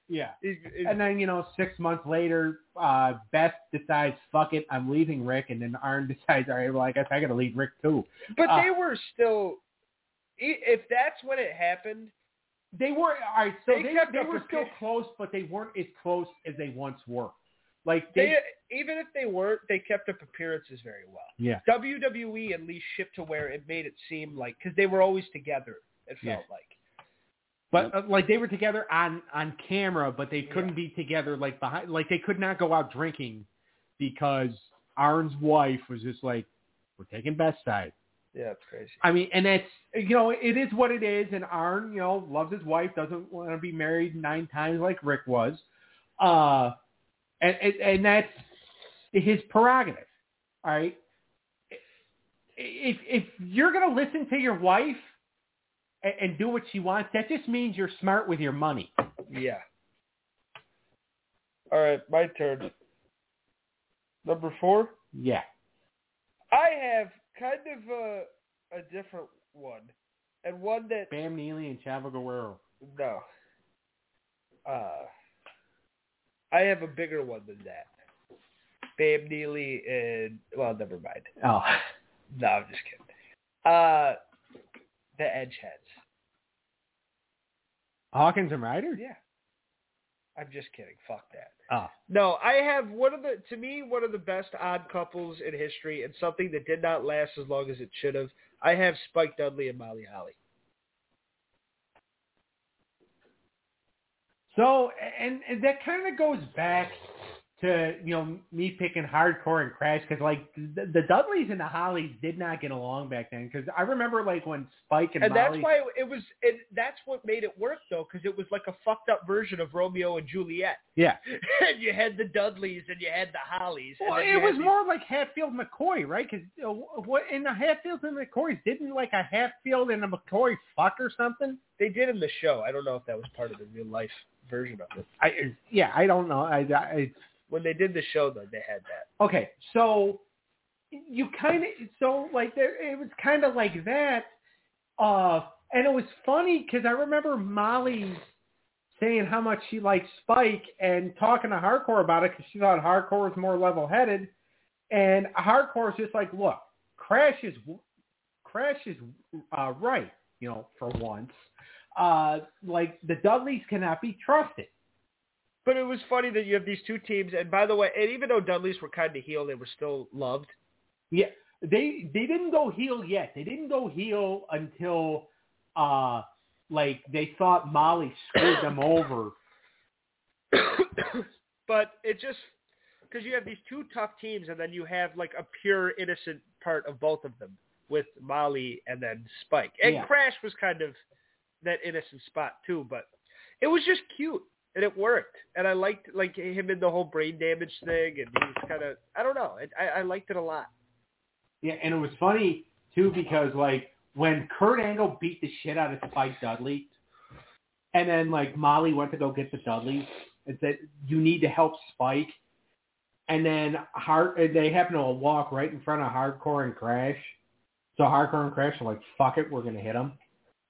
yeah. he's, he's, And then you know six months later, uh, Beth decides fuck it, I'm leaving Rick, and then Arn decides all right, well I guess I got to leave Rick too. but uh, they were still, if that's when it happened, They were all right. So They they kept they were still close, but they weren't as close as they once were. Like they, they, even if they weren't, they kept up appearances very well. yeah. WWE at least shipped to where it made it seem like because they were always together. It felt Yeah. like. But uh, like they were together on on camera, but they couldn't be together like behind. Like they could not go out drinking because Arn's wife was just like, "We're taking Beth's side." Yeah, it's crazy. I mean, and that's you know, it is what it is. And Arn, you know, loves his wife, doesn't want to be married nine times like Rick was, uh, and and, and that's his prerogative. All right. If if you're gonna listen to your wife and, and do what she wants, that just means you're smart with your money. Yeah. All right, my turn. Number four. Yeah. I have kind of a a different one, and one that Bam Neely and Chavo Guerrero. no. Uh, I have a bigger one than that. Bam Neely and well, never mind. Oh. No, I'm just kidding. Uh, the Edgeheads. Hawkins and Ryder? Yeah. I'm just kidding. Fuck that. Oh. No, I have one of the to me one of the best odd couples in history, and something that did not last as long as it should have. I have Spike Dudley and Molly Holly. So, and, and that kind of goes back to you know me picking hardcore and crash because like the, the Dudleys and the Hollies did not get along back then because I remember like when Spike and, And that's why it was. It, that's what made it work though, because it was like a fucked up version of Romeo and Juliet. yeah, and you had the Dudleys and you had the Hollies. well it was these- more like Hatfield McCoy, right? Because what in the Hatfields and the McCoys didn't like a Hatfield and a McCoy fuck or something? They did in the show. I don't know if that was part of the real life version of it. I yeah, I don't know. I, I When they did the show, though, they had that. okay, so you kind of so like there it was kind of like that, uh, and it was funny because I remember Molly saying how much she liked Spike and talking to Hardcore about it because she thought Hardcore was more level-headed, and Hardcore is just like, look, Crash is Crash is uh, right, you know, for once. Uh, like the Dudleys cannot be trusted. But it was funny that you have these two teams, and by the way, and even though Dudleys were kind of heel, they were still loved. Yeah, they they didn't go heel yet. They didn't go heel until uh like they thought Molly screwed them over. but it just because you have these two tough teams, and then you have like a pure innocent part of both of them with Molly and then Spike. And Yeah. Crash was kind of that innocent spot too, but it was just cute and it worked. And I liked like him in the whole brain damage thing, and he was kind of I don't know, I, I liked it a lot. Yeah, and it was funny too because like when Kurt Angle beat the shit out of Spike Dudley, and then like Molly went to go get the Dudleys and said, "You need to help Spike," and then hard they happen to walk right in front of Hardcore and Crash. So Hardcore and Crash are like, "Fuck it, we're gonna hit him."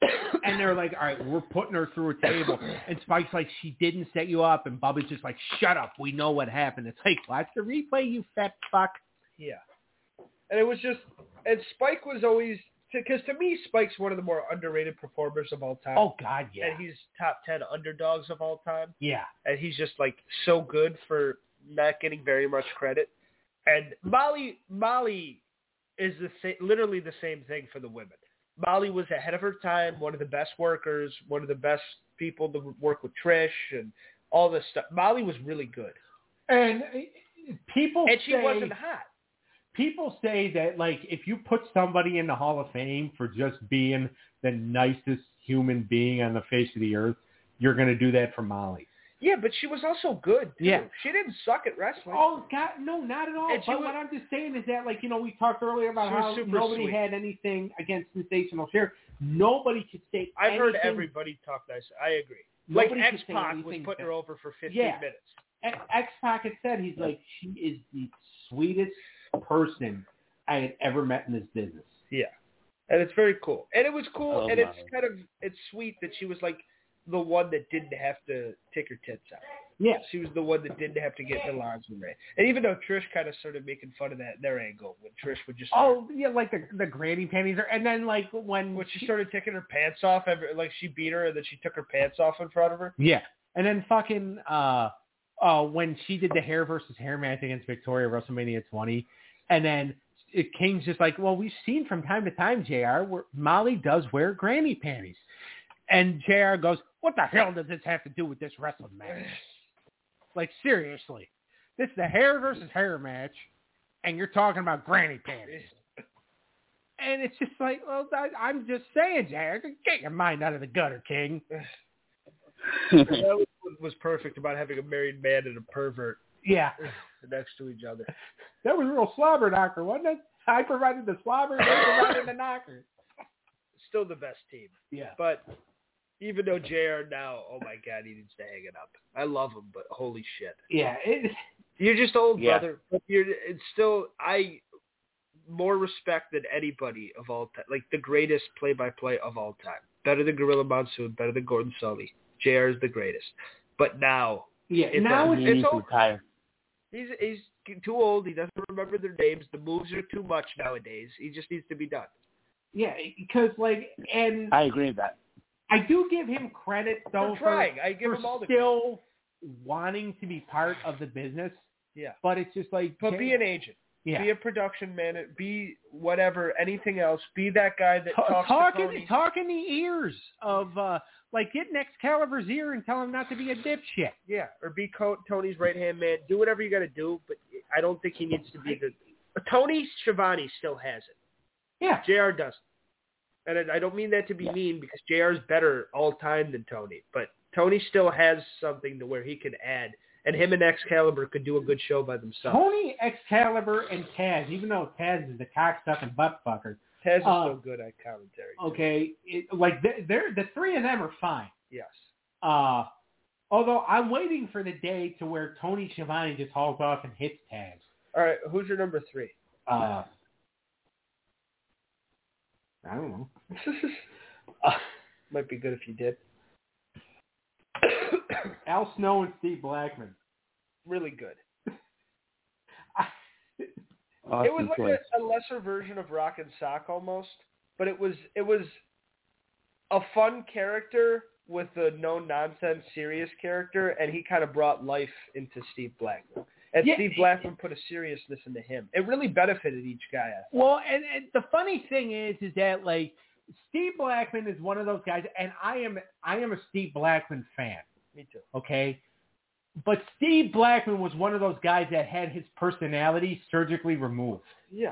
And they're like, "All right, we're putting her through a table." And Spike's like, "She didn't set you up," and Bubba's just like, "Shut up, we know what happened." It's like, watch the replay, you fat fuck. Yeah. And it was just, and Spike was always, because to me, Spike's one of the more underrated performers of all time. Oh God, yeah, And he's top 10 underdogs of all time. yeah. And he's just like so good for not getting very much credit. And Molly, Molly is the sa- literally the same thing for the women. Molly was ahead of her time, one of the best workers, one of the best people to work with Trish and all this stuff. Molly was really good. And uh, people And she say, wasn't hot. people say that like if you put somebody in the Hall of Fame for just being the nicest human being on the face of the earth, you're going to do that for Molly. Yeah, but she was also good. Too. Yeah. She didn't suck at wrestling. Oh God, no, not at all. And she but was- what I'm just saying is that, like, you know, we talked earlier about how nobody sweet. had anything against Sensational Sherri. Nobody could say. I've heard everybody talk nice. I agree. Like Nobody could X say Pac was putting bad. her over for 15 Yeah. minutes. X Pac had said he's like she is the sweetest person I had ever met in this business. Yeah, and it's very cool. And it was cool, Oh, and it's kind of it's sweet that she was like the one that didn't have to take her tits out. Yeah, She was the one that didn't have to get the lingerie. And even though Trish kind of started making fun of that their angle when Trish would just Oh yeah, like the the granny panties, are, and then like when when she started taking her pants off, every, like she beat her and then she took her pants off in front of her. yeah, and then fucking uh, uh, when she did the hair versus hair match against Victoria at WrestleMania 20, and then it King's just like, well, we've seen from time to time, Jr. Where Molly does wear granny panties, and Jr. goes, what the hell does this have to do with this wrestling match? Like seriously, this is the hair versus hair match, and you're talking about granny panties. And it's just like, well, I, I'm just saying, Jack, get your mind out of the gutter, King. that was, was perfect about having a married man and a pervert Yeah, next to each other. that was a real slobber knocker, wasn't it? I provided the slobber, and they provided the knocker. Still the best team. Yeah. But even though JR now, oh my God, he needs to hang it up. I love him, but holy shit. Yeah, it, You're just old, Yeah. brother. But you're it's still I more respect than anybody of all time. Like the greatest play-by-play of all time. Better than Gorilla Monsoon. Better than Gordon Solie. JR is the greatest. But now yeah. It's now it's he it's needs to over. retire. he's he's too old. He doesn't remember their names. The moves are too much nowadays. He just needs to be done. Yeah, because like, and I agree with that. I do give him credit though For trying. I give for him all the still wanting to be part of the business. Yeah. But it's just like, But be an agent. yeah. Be a production man. Be whatever, anything else. Be that guy that Ta- talks talk to in, Tony. talk in the ears of uh like get next Caliber's ear and tell him not to be a dipshit. Yeah, or be Co- Tony's right hand man. Do whatever you got to do, but I don't think he needs to be the. Tony Schiavone still has it. Yeah. Jr. doesn't, and I I don't mean that to be mean because Jr. is better all time than Tony, but Tony still has something to where he can add, and him and Excalibur could do a good show by themselves. Tony Excalibur and Taz, even though Taz is the cocksucking butt fucker, Taz is uh, so good at commentary. okay, it, like they're, they're the three of them are fine. Yes. Uh although I'm waiting for the day to where Tony Schiavone just hauls off and hits Taz. All right. Who's your number three? Uh I don't know. uh, might be good if you did. Al Snow and Steve Blackman. really good. Awesome it was like a, a lesser version of Rock and Sock almost, but it was it was a fun character with a no nonsense serious character, and he kind of brought life into Steve Blackman. And Yeah. Steve Blackman put a seriousness into him. It really benefited each guy. I. Well, and, and the funny thing is, is that like Steve Blackman is one of those guys, and I am I am a Steve Blackman fan. Me too. Okay, but Steve Blackman was one of those guys that had his personality surgically removed. Yeah.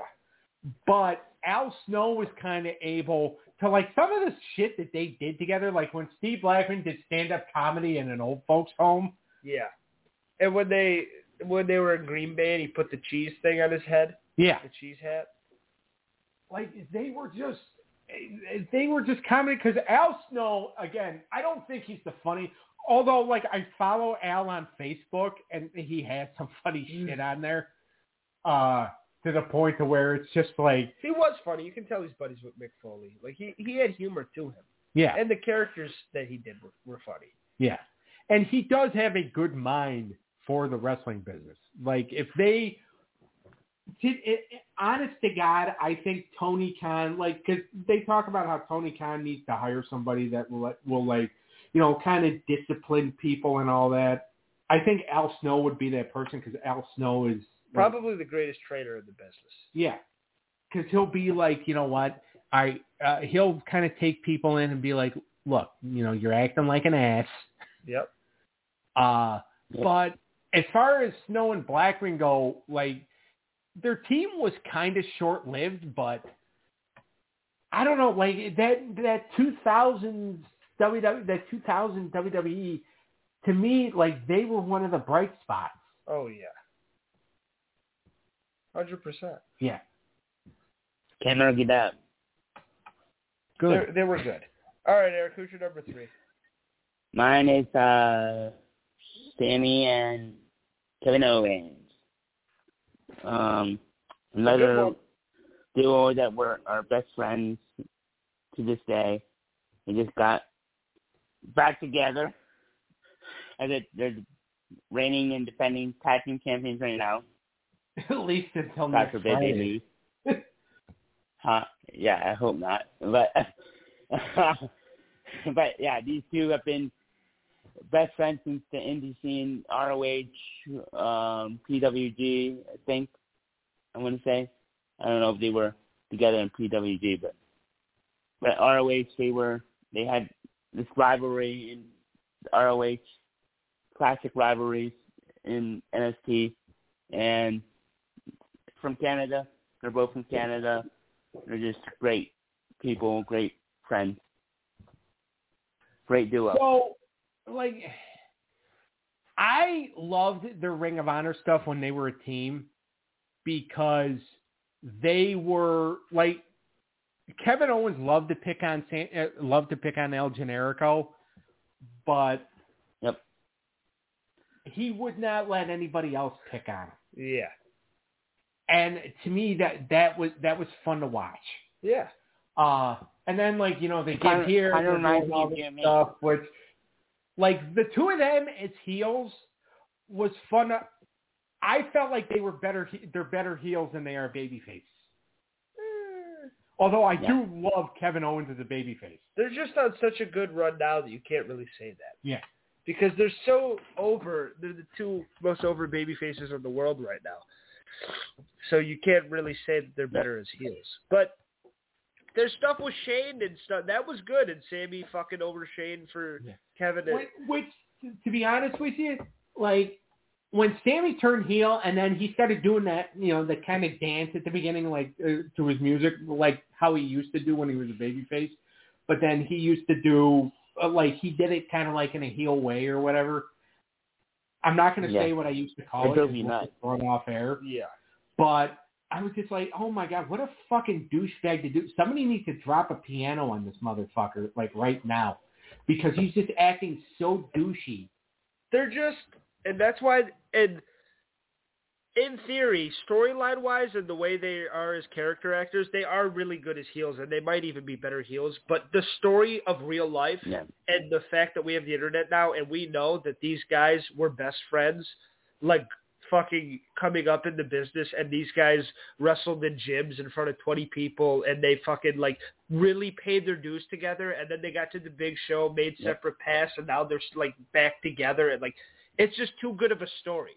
But Al Snow was kind of able to like some of the shit that they did together, like when Steve Blackman did stand up comedy in an old folks home. Yeah. And when they when they were in Green Bay and he put the cheese thing on his head, Yeah, the cheese hat. like they were just they were just comedy because Al Snow again. I don't think he's the funny. Although, like I follow Al on Facebook and he has some funny shit on there, uh, to the point to where it's just like, He was funny. You can tell he's buddies with Mick Foley. Like he he had humor to him, yeah, and the characters that he did were, were funny. Yeah. And he does have a good mind for the wrestling business. Like if they did it, honest to God, I think Tony Khan, like, cause they talk about how Tony Khan needs to hire somebody that will, will like, you know, kind of discipline people and all that. I think Al Snow would be that person because Al Snow is like, Probably the greatest trader in the business. yeah, because he'll be like, you know what? I uh, he'll kind of take people in and be like, look, you know, you're acting like an ass. Yep. Uh, Yep. but as far as Snow and Blackman go, like their team was kind of short lived, but I don't know, like that that 2000 WWE that 2000 WWE to me, like they were one of the bright spots. Oh yeah. Hundred percent. Yeah, Can't argue that. good. They, they were good. All right, Eric. Who's your number three? Mine is uh, Sami and Kevin Owens. Um, another duo that were our best friends to this day. They just got back together. As it, they're reigning and defending tag team champions right now. At least until God next forbid they Friday. lose. huh? Yeah, I hope not. But but yeah, these two have been best friends since the indie scene, ROH, um, PWG, I think. I want to say. I don't know if they were together in PWG, but but ROH they were they had this rivalry in ROH, classic rivalries in NXT, and from Canada. They're both from Canada. They're just great people, great friends. Great duo. So, like, I loved the Ring of Honor stuff when they were a team because they were like Kevin Owens loved to pick on San, uh, loved to pick on El Generico, but Yep. he would not let anybody else pick on him. Yeah. And to me, that that was that was fun to watch. Yeah. Uh, and then like you know they get here, kinda they're reminds doing me all of this Jimmy. stuff, which like the two of them as heels was fun. I felt like they were better. he- They're better heels than they are babyface. Eh. Although I Yeah. do love Kevin Owens as a babyface. They're just on such a good run now that you can't really say that. Yeah. Because they're so over. They're the two most over baby faces in the world right now. So you can't really say that they're better as heels. But their stuff with Shane and stuff that was good, and Sami fucking over Shane for Yeah. Kevin. And, Which, which, to be honest with you, like when Sami turned heel and then he started doing that, you know, the kind of dance at the beginning, like uh, to his music, like how he used to do when he was a babyface. But then he used to do uh, like he did it kind of like in a heel way or whatever. I'm not going to Yeah. say what I used to call it. drove 'cause me we'll nuts. just throw off air. yeah. But I was just like, oh my god, what a fucking douchebag to do. Somebody needs to drop a piano on this motherfucker like right now, because he's just acting so douchey. they're just and that's why and in theory storyline wise and the way they are as character actors they are really good as heels and they might even be better heels but the story of real life Yeah. and the fact that we have the internet now and we know that these guys were best friends like fucking coming up in the business and these guys wrestled in gyms in front of 20 people and they fucking like really paid their dues together and then they got to the big show made Yep. separate paths and now they're like back together and like it's just too good of a story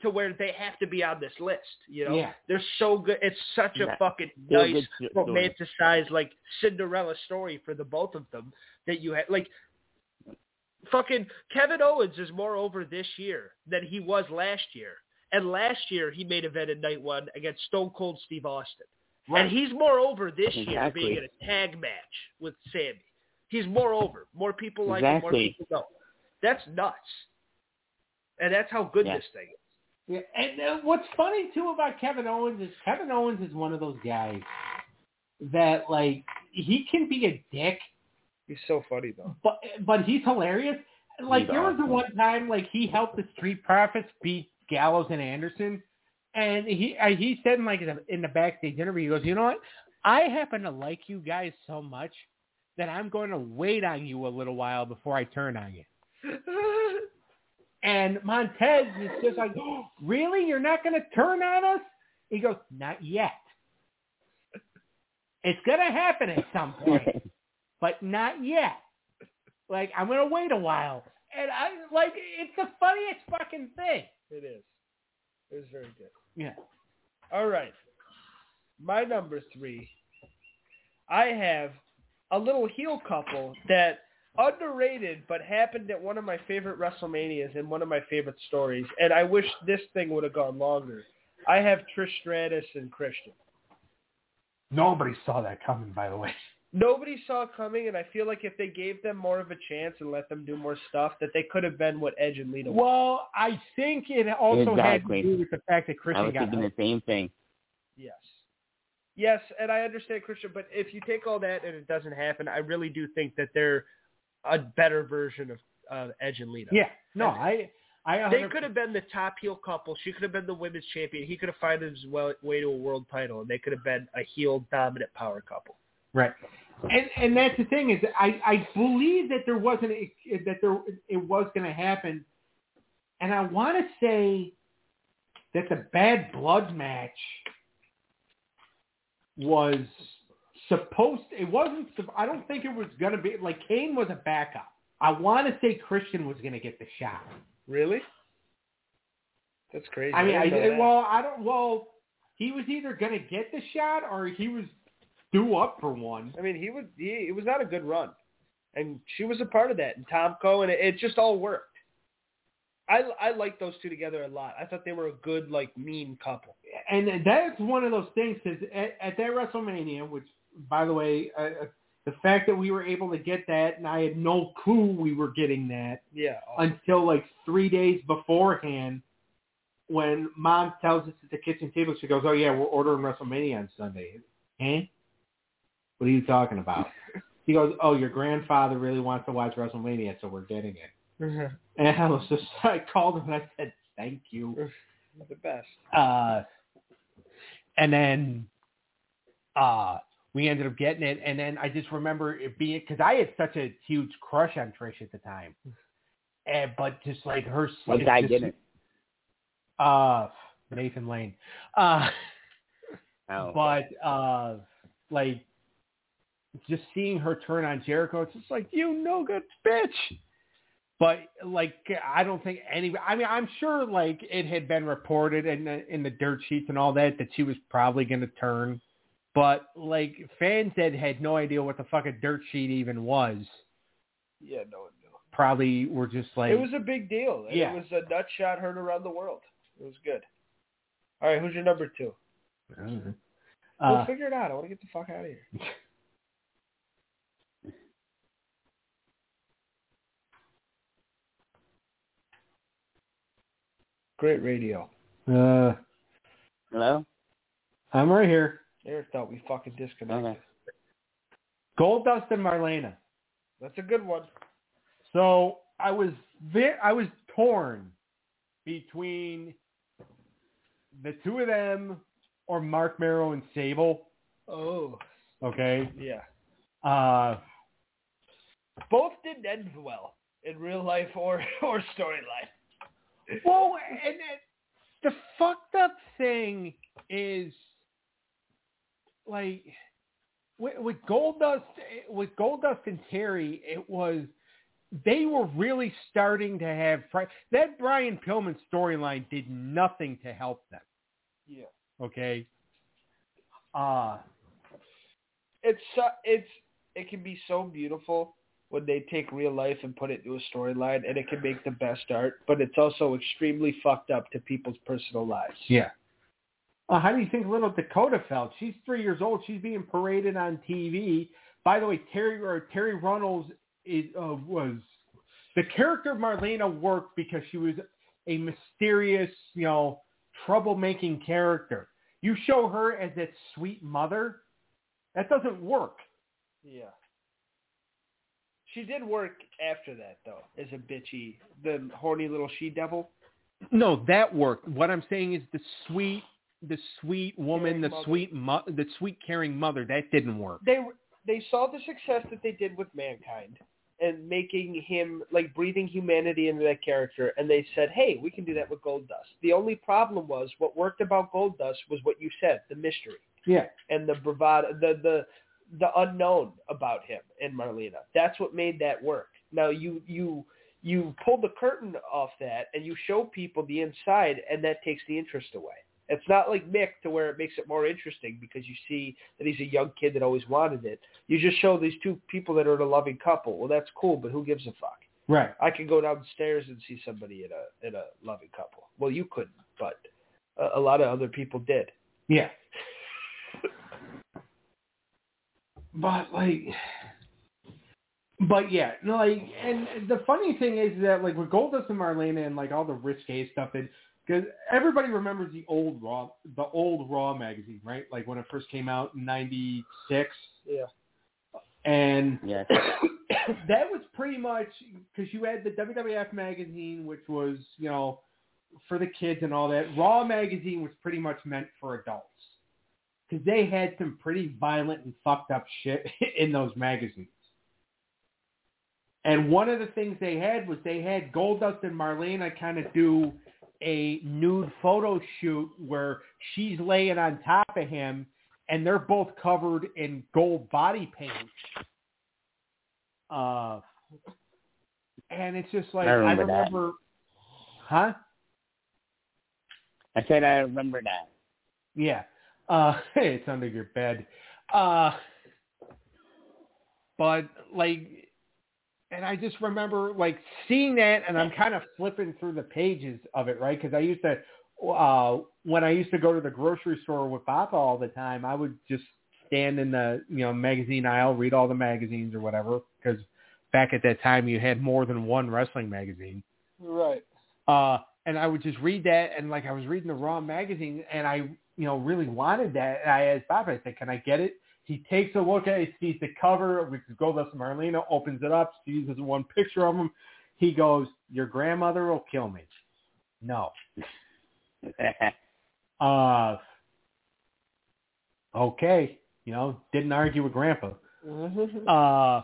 to where they have to be on this list you know Yeah. they're so good it's such a Yeah. fucking Feel nice good sto- story. romanticized like Cinderella story for the both of them that you had like fucking Kevin Owens is more over this year than he was last year. And last year he made event in night one against Stone Cold Steve Austin. And he's more over this year being in a tag match with Sami. He's more over. More people like him, more Exactly. people know. That's nuts. And that's how good Yeah. this thing is. Yeah, and uh, what's funny too about Kevin Owens is Kevin Owens is one of those guys that like he can be a dick, He's so funny though. but but he's hilarious. Like He's there was the one time like he helped the Street Profits beat Gallows and Anderson, and he he said in like in the, in the backstage interview, he goes, you know what? I happen to like you guys so much that I'm going to wait on you a little while before I turn on you. And Montez is just like, oh, really? You're not going to turn on us? He goes, not yet. It's going to happen at some point, but not yet. Like, I'm going to wait a while. And I, like, it's the funniest fucking thing. It is. It was very good. Yeah. All right. My number three, I have a little heel couple that underrated but happened at one of my favorite WrestleManias and one of my favorite stories, and I wish this thing would have gone longer. I have Trish Stratus and Christian. Nobody saw that coming, by the way. Nobody saw coming, and I feel like if they gave them more of a chance and let them do more stuff, that they could have been what Edge and Lita were. Well, I think it also Exactly. had to do with the fact that Christian. I Christian was got thinking hurt. the same thing. Yes. Yes, and I understand Christian, but if you take all that and it doesn't happen, I really do think that they're a better version of uh, Edge and Lita. Yeah. No, I, I, They could have been the top heel couple. She could have been the women's champion. He could have found his way to a world title, and they could have been a heel dominant power couple. Right. And and that's the thing is I I believe that there wasn't that there it was going to happen, and I want to say that the Bad Blood match was supposed. It wasn't. I don't think it was going to be like Kane was a backup. I want to say Christian was going to get the shot. Really? That's crazy. I mean, I, didn't well, I don't. Well, he was either going to get the shot or he was due up for one. I mean, he would. He, it was not a good run, and she was a part of that. And Tomko, and it, it just all worked. I I like those two together a lot. I thought they were a good like mean couple. and that's one of those things because at, at that WrestleMania, which by the way, uh, uh, the fact that we were able to get that, and I had no clue we were getting that Yeah. until like three days beforehand, when Mom tells us at the kitchen table, she goes, "Oh yeah, we're ordering WrestleMania on Sunday." Huh? What are you talking about? He goes, "Oh, your grandfather really wants to watch WrestleMania, so we're getting it." And I was just, I called him and I said, "Thank you." the best. uh, and then uh, we ended up getting it. And then I just remember it being because I had such a huge crush on Trish at the time, and but just like her, What it's guy just- didn't? Uh, Nathan Lane. Uh, Oh. but uh, like just seeing her turn on Jericho, it's just like you no good bitch. But like, I don't think any. I mean, I'm sure like it had been reported in the in the dirt sheets and all that that she was probably going to turn. But like fans that had no idea what the fuck a dirt sheet even was, Yeah, no one knew. probably were just like, it was a big deal. Yeah. It was a nut shot heard around the world. It was good. All right, who's your number two? uh, we'll figure it out. I want to get the fuck out of here. Great radio. uh, Hello? I'm right here. Eric thought we fucking disconnected. Okay. Goldust and Marlena. That's a good one. So I was ve- I was torn between the two of them or Marc Mero and Sable. Oh, Okay. yeah. Uh, Both didn't end well in real life or or storyline. Well, and, the fucked up thing is like with, with Goldust with Goldust and Terri, it was they were really starting to have that Brian Pillman storyline did nothing to help them. Yeah. Okay. Uh It's so- it's it can be so beautiful when they take real life and put it into a storyline, and it can make the best art. But it's also extremely fucked up to people's personal lives. yeah. Uh, how do you think little Dakota felt? She's three years old. She's being paraded on TV. By the way, Terri or Terri Runnels is uh, was the character of Marlena worked because she was a mysterious, you know, troublemaking character. You show her as that sweet mother, that doesn't work. Yeah. She did work after that though, as a bitchy, the horny little she devil. No, that worked. What I'm saying is the sweet, the sweet woman, Caring the mother. sweet, mo- the sweet caring mother. That didn't work. They they saw the success that they did with mankind and making him like breathing humanity into that character, and they said, "Hey, we can do that with Goldust." The only problem was what worked about Goldust was what you said, the mystery Yeah. and the bravado, the the the unknown about him and Marlena. That's what made that work. Now you you you pull the curtain off that and you show people the inside, and that takes the interest away. It's not like Mick to where it makes it more interesting because you see that he's a young kid that always wanted it. You just show these two people that are in a loving couple. Well, that's cool, but who gives a fuck? Right. I can go downstairs and see somebody in a in a loving couple. Well, you couldn't, but a, a lot of other people did. Yeah. But like, but yeah, no, like, and the funny thing is that like with Goldust and Marlena and like all the risque stuff, and because everybody remembers the old Raw, the old Raw magazine, right? Like when it first came out in '96, Yeah. and yeah. that was pretty much because you had the WWF magazine, which was you know for the kids and all that. Raw magazine was pretty much meant for adults because they had some pretty violent and fucked up shit in those magazines. And one of the things they had was they had Goldust and Marlena kind of do a nude photo shoot where she's laying on top of him and they're both covered in gold body paint. Uh, and it's just like I I remember that. remember, huh? I said I remember that. Yeah. Uh, it's under your bed. Uh, but like, and I just remember like seeing that, and I'm kind of flipping through the pages of it, right? Because I used to, uh, when I used to go to the grocery store with Papa all the time, I would just stand in the you know magazine aisle, read all the magazines or whatever. Because back at that time, you had more than one wrestling magazine. Right. Uh, and I would just read that, and like I was reading the Raw magazine, and I, you know, really wanted that. And I asked Bob, I said, "Can I get it?" He takes a look at it, sees the cover, which is Goldust and Marlena, opens it up, sees this one picture of him. He goes, "Your grandmother will kill me." No. Uh. Okay. You know, didn't argue with Grandpa. Mm-hmm. Uh,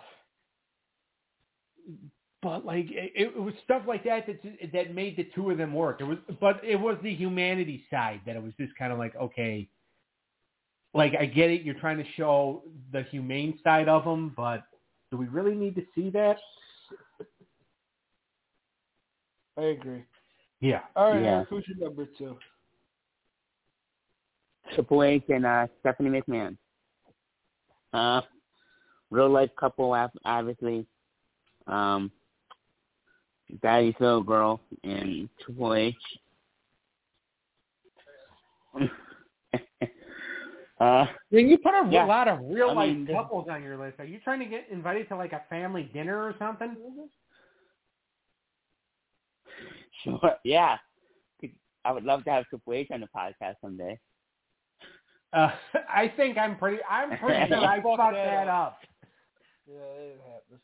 but like it, it was stuff like that that that made the two of them work. It was, but it was the humanity side that it was just kind of like okay, like I get it, you're trying to show the humane side of them, but do we really need to see that? I agree. Yeah. All right, Yeah. Eric, who's your number two? Triple H and uh, Stephanie McMahon. Uh, real life couple, obviously. Um, Daddy's little girl and Triple H. uh, When you put a Yeah. lot of real I life mean, couples on your list, are you trying to get invited to like a family dinner or something? sure, yeah. I would love to have Triple H on the podcast someday. Uh, I think I'm pretty. I'm pretty sure I Fuck fucked that that up. Yeah, it happens.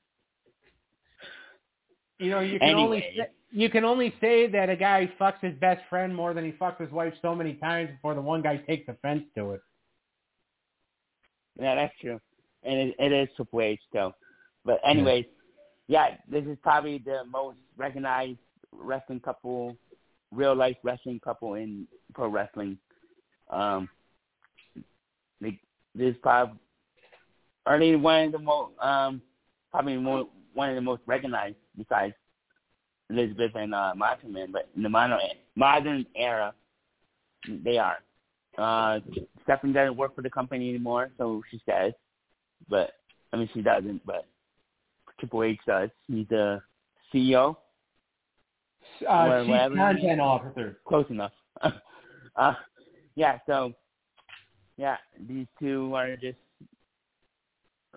You know, you can only say, you can only say that a guy fucks his best friend more than he fucks his wife so many times before the one guy takes offense to it. Yeah, that's true. And it, it is Triple H though. But anyways, yeah, this is probably the most recognized wrestling couple, real life wrestling couple in pro wrestling. Um, they, this is probably one of the most um probably one of the most recognized besides Elizabeth and uh, Macho Man, but in the modern modern era, they are. Uh, Stephanie doesn't work for the company anymore, so she says. But I mean, she doesn't. But Triple H does. He's the CEO. Uh, chief content officer. Close enough. uh, yeah. So, yeah, these two are just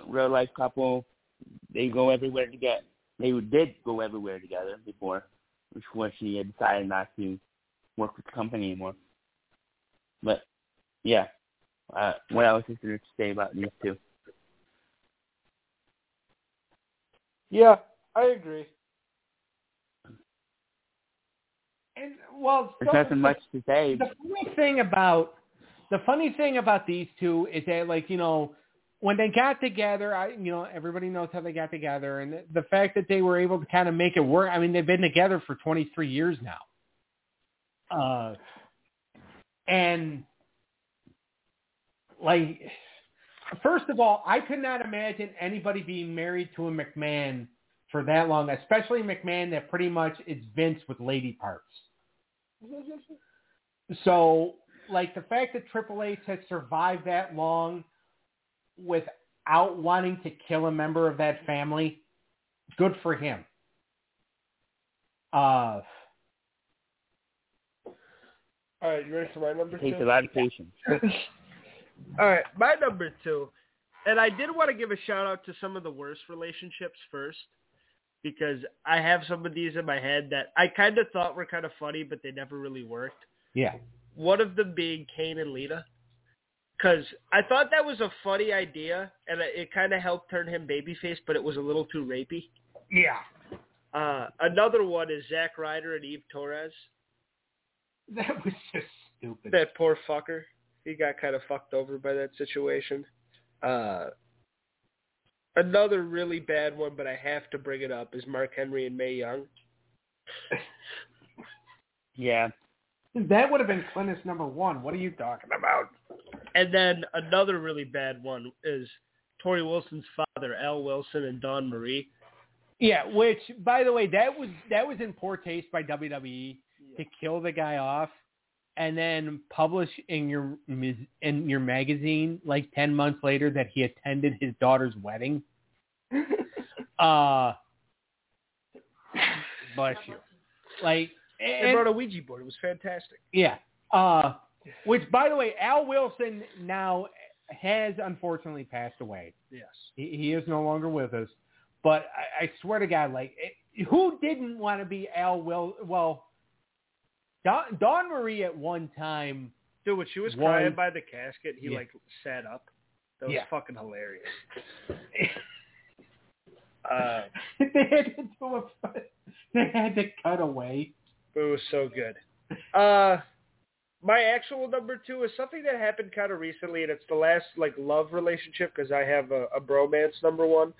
real life couple. They go everywhere together. They did go everywhere together before, before she had decided not to work with the company anymore. But yeah, uh, what else is there to say about these two? Yeah, I agree. And well, There's so- nothing much to say. the funny thing about the funny thing about these two is that like you know when they got together i you know everybody knows how they got together and the fact that they were able to kind of make it work i mean they've been together for 23 years now. Uh and like first of all i could not imagine anybody being married to a mcmahon for that long especially mcmahon that pretty much is vince with lady parts. So, like the fact that Triple H has survived that long without wanting to kill a member of that family, good for him. Uh, All right, you ready for my number It takes two? a lot of patience. All right, my number two, and I did want to give a shout out to some of the worst relationships first, because I have some of these in my head that I kind of thought were kind of funny, but they never really worked. yeah. One of them being Kane and Lita, because I thought that was a funny idea, and it- it kind of helped turn him babyface, but it was a little too rapey. Yeah. Uh, another one is Zack Ryder and Eve Torres. That was just stupid. That poor fucker. He got kind of fucked over by that situation. Uh, another really bad one, but I have to bring it up, is Mark Henry and Mae Young. Yeah. That would have been Clintus number one. What are you talking about? And then another really bad one is Torrie Wilson's father, Al Wilson, and Dawn Marie. Yeah, which by the way, that was that was in poor taste by WWE to kill the guy off and then publish in your in your magazine like 10 months later that he attended his daughter's wedding. uh bless you. Like They and- brought a Ouija board. It was fantastic. yeah. Uh, which, by the way, Al Wilson now has unfortunately passed away. Yes. He, he is no longer with us. But I, I swear to God, like, it, who didn't want to be Al Will? Well, Don, Dawn Marie at one time. Dude, when she was crying by the casket, he Yeah. like sat up. That was Yeah. fucking hilarious. uh, they had to do a, they had to cut away. But it was so good. Uh, my actual number two is something that happened kind of recently, and it's the last like love relationship because I have a, a bromance number one.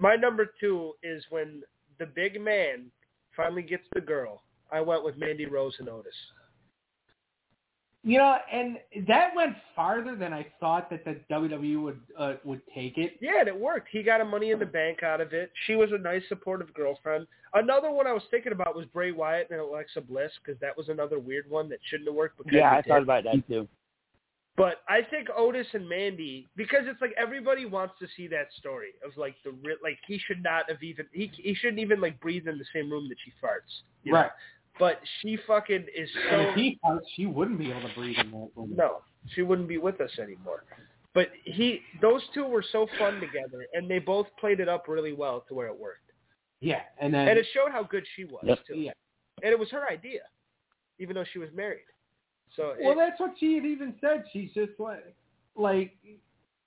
My number two is when the big man finally gets the girl. I went with Mandy Rose and Otis. You know, and that went farther than I thought that the WWE would uh, would take it. Yeah, and it worked. He got a money in the bank out of it. She was a nice, supportive girlfriend. Another one I was thinking about was Bray Wyatt and Alexa Bliss because that was another weird one that shouldn't have worked. But Yeah, kinda I thought did. about that too. But I think Otis and Mandy because it's like everybody wants to see that story of like the re- like he should not have even he he shouldn't even like breathe in the same room that she farts. you know? Right. But she fucking is And so if he farts, she wouldn't be able to breathe in that room. no, she wouldn't be with us anymore. But he, those two were so fun together, and they both played it up really well to where it worked, Yeah, and then and it showed how good she was Yep. too. yeah. And it was her idea, even though she was married. So Well, it, that's what she had even said. She's just like, like,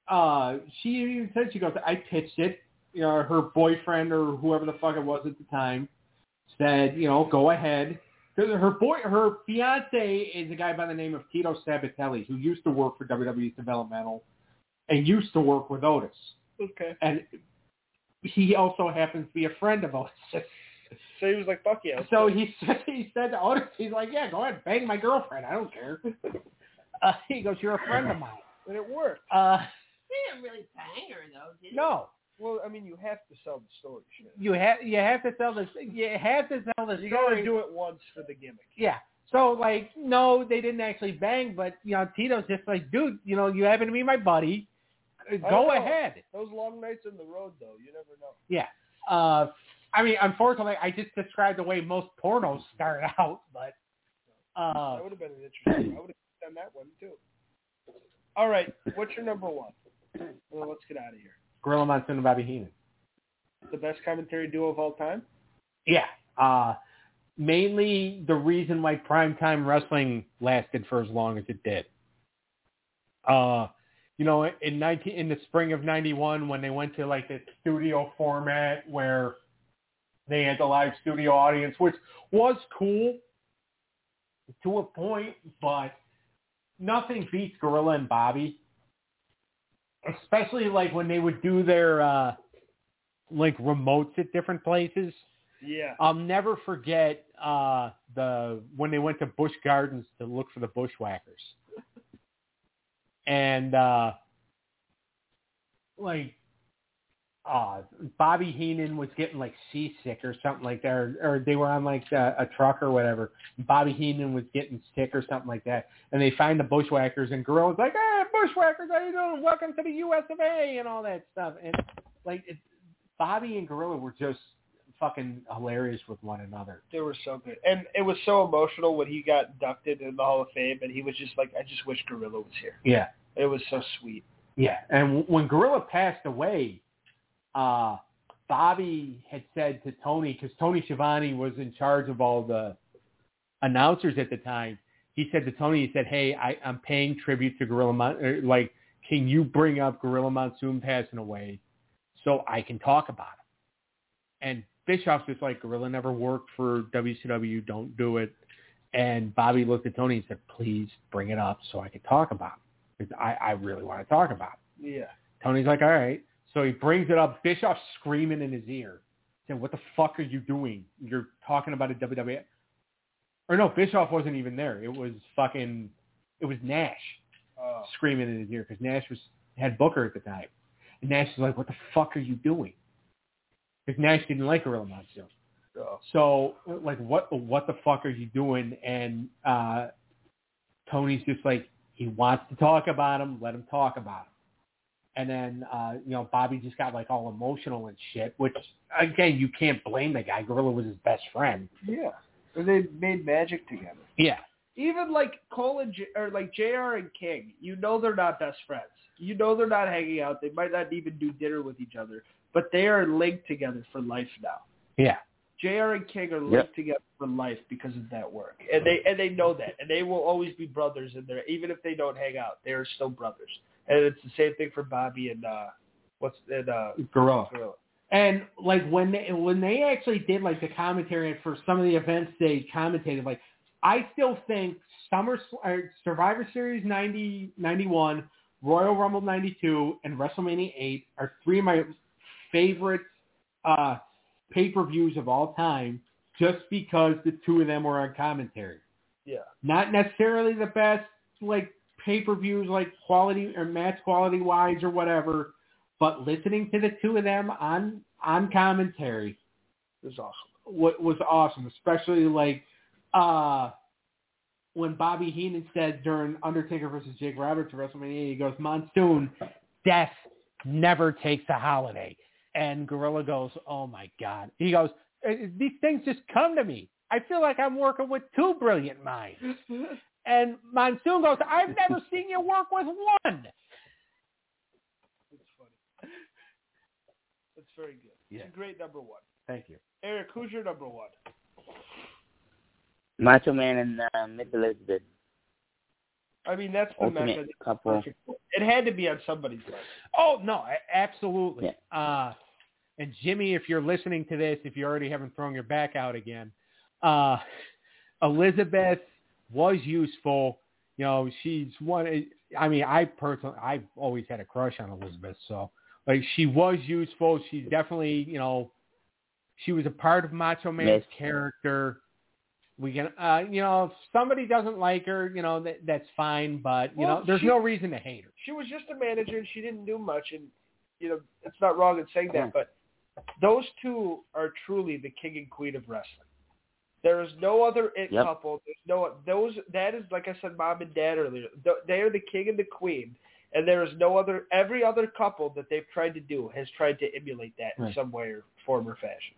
uh, she even said she goes, I pitched it. You know, her boyfriend or whoever the fuck it was at the time said, you know, go ahead. 'Cause Her boy, her fiance is a guy by the name of Tito Sabbatelli, who used to work for WWE's developmental and used to work with Otis. okay. And he also happens to be a friend of Otis. So he was like, "Fuck yeah." So he said, he said to Otis, he's like, yeah, go ahead, bang my girlfriend. I don't care. Uh, he goes, you're a friend of mine. and it worked. Uh, He didn't really bang her though, did he? no, Well, I mean, you have to sell the story. Shit. you have you have to tell this. You have to tell the You gotta do it once for the gimmick. Yeah. So like, no, they didn't actually bang, but you know, Tito's just like, dude, you know, you happen to be my buddy. Go ahead. Those long nights on the road, though, you never know. Yeah. Uh, I mean, unfortunately, I just described the way most pornos start out, but uh, That would have been an interesting. I would have done that one too. All right, what's your number one? Well, let's get out of here. Gorilla Monsoon and Bobby Heenan. The best commentary duo of all time. Yeah. Uh, mainly the reason why primetime wrestling lasted for as long as it did. Uh, you know, in 19, in the spring of 91 when they went to like the studio format where they had the live studio audience, which was cool to a point, but nothing beats Gorilla and Bobby. Especially like when they would do their uh like remotes at different places. Yeah. I'll never forget uh the when they went to Busch Gardens to look for the bushwhackers. And uh like uh Bobby Heenan was getting like seasick or something like that or, or they were on like a, a truck or whatever. Bobby Heenan was getting sick or something like that. And they find the bushwhackers and Gorilla's like, Hey bushwhackers, how you doing? Welcome to the US of A and all that stuff. And like it, Bobby and Gorilla were just fucking hilarious with one another. They were so good, and it was so emotional when he got inducted in the Hall of Fame, and he was just like, "I just wish Gorilla was here." Yeah. It was so sweet. Yeah. And when Gorilla passed away, uh, Bobby had said to Tony, because Tony Schiavone was in charge of all the announcers at the time, he said to Tony, he said, hey, I, I'm paying tribute to Gorilla Mon- er, like, can you bring up Gorilla Monsoon passing away so I can talk about him? And Bischoff's just like, Gorilla never worked for WCW, don't do it. And Bobby looked at Tony and said, please bring it up so I can talk about. 'Cause I, I really want to talk about him. Yeah. Tony's like, all right. So he brings it up. Bischoff's screaming in his ear, saying, what the fuck are you doing? You're talking about a WWE. Or no, Bischoff wasn't even there. It was fucking, it was Nash Oh. screaming in his ear because Nash was had Booker at the time. And Nash is like, what the fuck are you doing? Because Nash didn't like Gorilla Monsoon. oh. So like, what what the fuck are you doing? And uh, Tony's just like, he wants to talk about him. Let him talk about him. And then uh, you know Bobby just got like all emotional and shit. Which again, you can't blame the guy. Gorilla was his best friend. Yeah. And they made magic together. Yeah. Even like Cole and J- or like Jr. and King, you know they're not best friends. You know they're not hanging out. They might not even do dinner with each other, but they are linked together for life now. Yeah. Jr. and King are linked Yep. together for life because of that work, and they and they know that, and they will always be brothers in there, even if they don't hang out. They are still brothers, and it's the same thing for Bobby and uh, what's and uh, Gorilla. Gorilla. And like when they when they actually did like the commentary for some of the events they commentated, like I still think Summer or Survivor Series 90, 91, Royal Rumble 92, and WrestleMania 8 are three of my favorite uh, pay-per-views of all time just because the two of them were on commentary. Yeah. Not necessarily the best, like pay per views, like quality or match quality wise or whatever. But listening to the two of them on on commentary was awesome. was, was awesome, especially like uh when Bobby Heenan said during Undertaker versus Jake Roberts at WrestleMania, he goes, Monsoon, death never takes a holiday. And Gorilla goes, oh my God. He goes, "Uh, these things just come to me. I feel like I'm working with two brilliant minds. And Monsoon goes, I've never seen you work with one. It's funny. It's very good. Yeah. It's a great number one. Thank you. Eric, who's your number one? Macho Man and uh, Miss Elizabeth. I mean, that's the Ultimate mecca. couple. It had to be on somebody's list. Oh no, a- absolutely. Uh, and Jimmy, if you're listening to this, if you already haven't thrown your back out again, uh, Elizabeth was useful. You know, she's one. I mean, I personally, I've always had a crush on Elizabeth, so like she was useful. She's definitely, you know, she was a part of Macho Man's Yes. character. We can, uh, you know, if somebody doesn't like her, you know, that, that's fine, but you Well, know, there's she- no reason to hate her. She was just a manager, and she didn't do much. And you know, it's not wrong in saying that, but those two are truly the king and queen of wrestling. There is no other it Yep. couple. There's no those. That is like I said, mom and dad earlier. They are the king and the queen, and there is no other. Every other couple that they've tried to do has tried to emulate that in some way or form or fashion.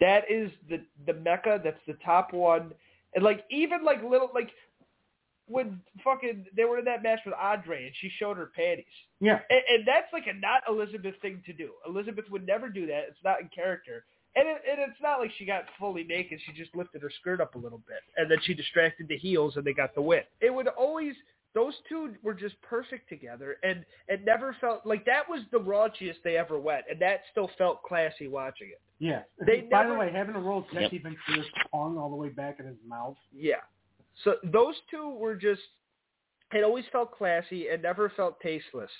That is the the mecca. That's the top one. And like even like little like when fucking they were in that match with Andre and she showed her panties. Yeah. And, and that's like a not Elizabeth thing to do. Elizabeth would never do that. It's not in character. And, it, and it's not like she got fully naked. She just lifted her skirt up a little bit, and then she distracted the heels, and they got the win. It would always those two were just perfect together, and it never felt like that was the raunchiest they ever went, and that still felt classy watching it. Yeah. They By never- the way, having a roll Yep. Jesse Ventura's tongue all the way back in his mouth. Yeah. So those two were just it always felt classy. It never felt tasteless.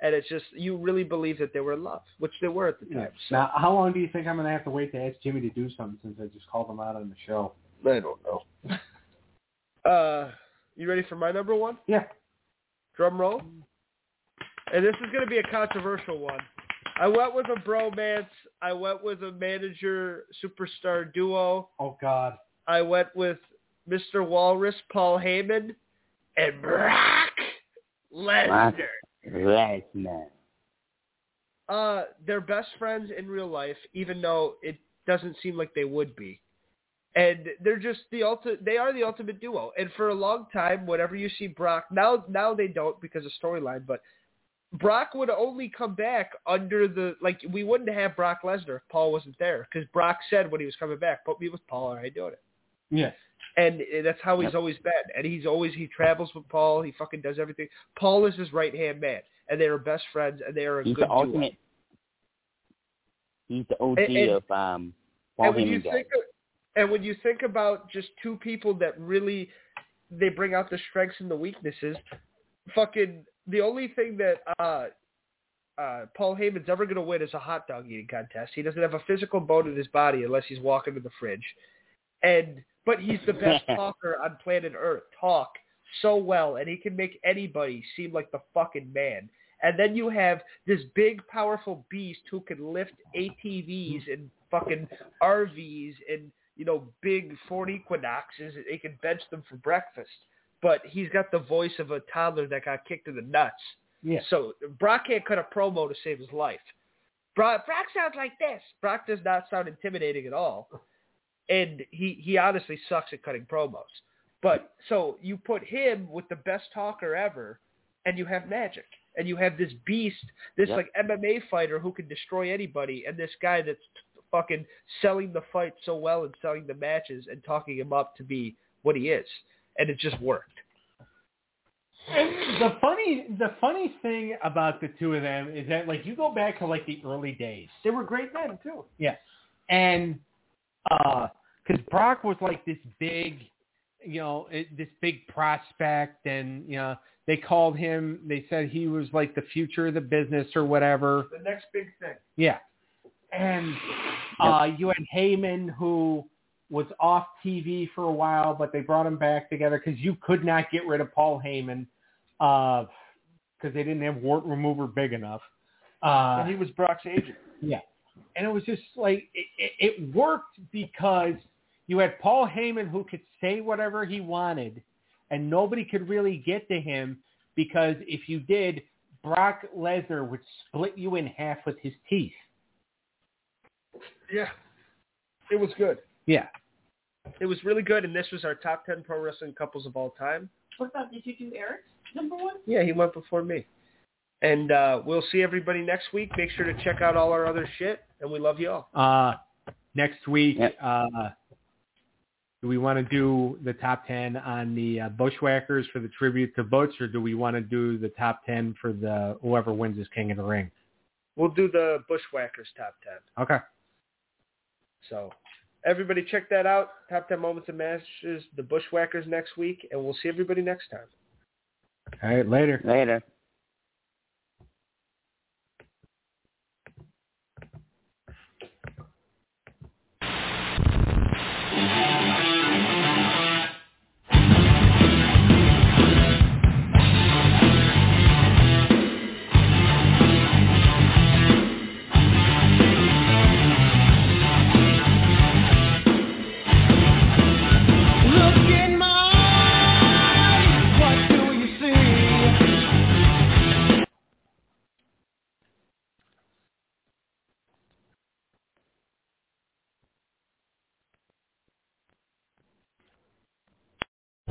And it's just you really believe that they were in love, which they were at the time. So Now, how long do you think I'm going to have to wait to ask Jimmy to do something since I just called him out on the show? I don't know. uh you ready for my number one? Yeah. Drum roll. And this is gonna be a controversial one. I went with a bromance. I went with a manager superstar duo. Oh God. I went with Mr. Walrus, Paul Heyman, and Brock Lesnar. Lesnar. Uh, they're best friends in real life, even though it doesn't seem like they would be. And they're just the ultimate. They are the ultimate duo. And for a long time, whenever you see Brock, now now they don't because of storyline, but Brock would only come back under the like we wouldn't have Brock Lesnar if Paul wasn't there because Brock said when he was coming back, "Put me with Paul, or I ain't doing it." Yes. And that's how he's always been. And he's always he travels with Paul. He fucking does everything. Paul is his right hand man, and they are best friends, and they are a He's good the duo. He's the OG And- and- of um. Paul and when you think of, and when you think about just two people that really they bring out the strengths and the weaknesses, fucking the only thing that uh uh Paul Heyman's ever gonna win is a hot dog eating contest. He doesn't have a physical bone in his body unless he's walking to the fridge. And but he's the best talker on planet Earth. Talk so well and he can make anybody seem like the fucking man. And then you have this big, powerful beast who can lift ATVs and fucking RVs and you know big Ford Equinoxes. and He can bench them for breakfast. But he's got the voice of a toddler that got kicked in the nuts. Yeah. So Brock can't cut a promo to save his life. Brock, Brock sounds like this. Brock does not sound intimidating at all, and he he honestly sucks at cutting promos. But so you put him with the best talker ever, and you have magic, and you have this beast, this Yep. like MMA fighter who can destroy anybody, and this guy that's fucking selling the fight so well and selling the matches and talking him up to be what he is, and it just worked. And The funny, the funny thing about the two of them is that like you go back to like the early days. They were great men too. Yeah. And uh 'cause Brock was like this big, you know, it, this big prospect and, you know, they called him, they said he was like the future of the business or whatever. The next big thing. Yeah. And uh you had Heyman who was off TV for a while, but they brought him back together because you could not get rid of Paul Heyman because they didn't have wart remover big enough. Uh, and he was Brock's agent. yeah. And it was just like, it, it, it worked because you had Paul Heyman who could say whatever he wanted and nobody could really get to him because if you did, Brock Lesnar would split you in half with his teeth. Yeah. It was good. Yeah. It was really good, and this was our top 10 pro wrestling couples of all time. What about, did you do Eric's number one? Yeah, he went before me. And uh, we'll see everybody next week. Make sure to check out all our other shit, and we love you all. Uh, next week, Yep. uh, do we want to do the top 10 on the uh, Bushwhackers for the tribute to Butch, or do we want to do the top 10 for the whoever wins is King of the Ring? We'll do the Bushwhackers top 10. Okay. So everybody check that out. Top 10 moments and matches, the Bushwhackers next week, and we'll see everybody next time. All right, later. Later.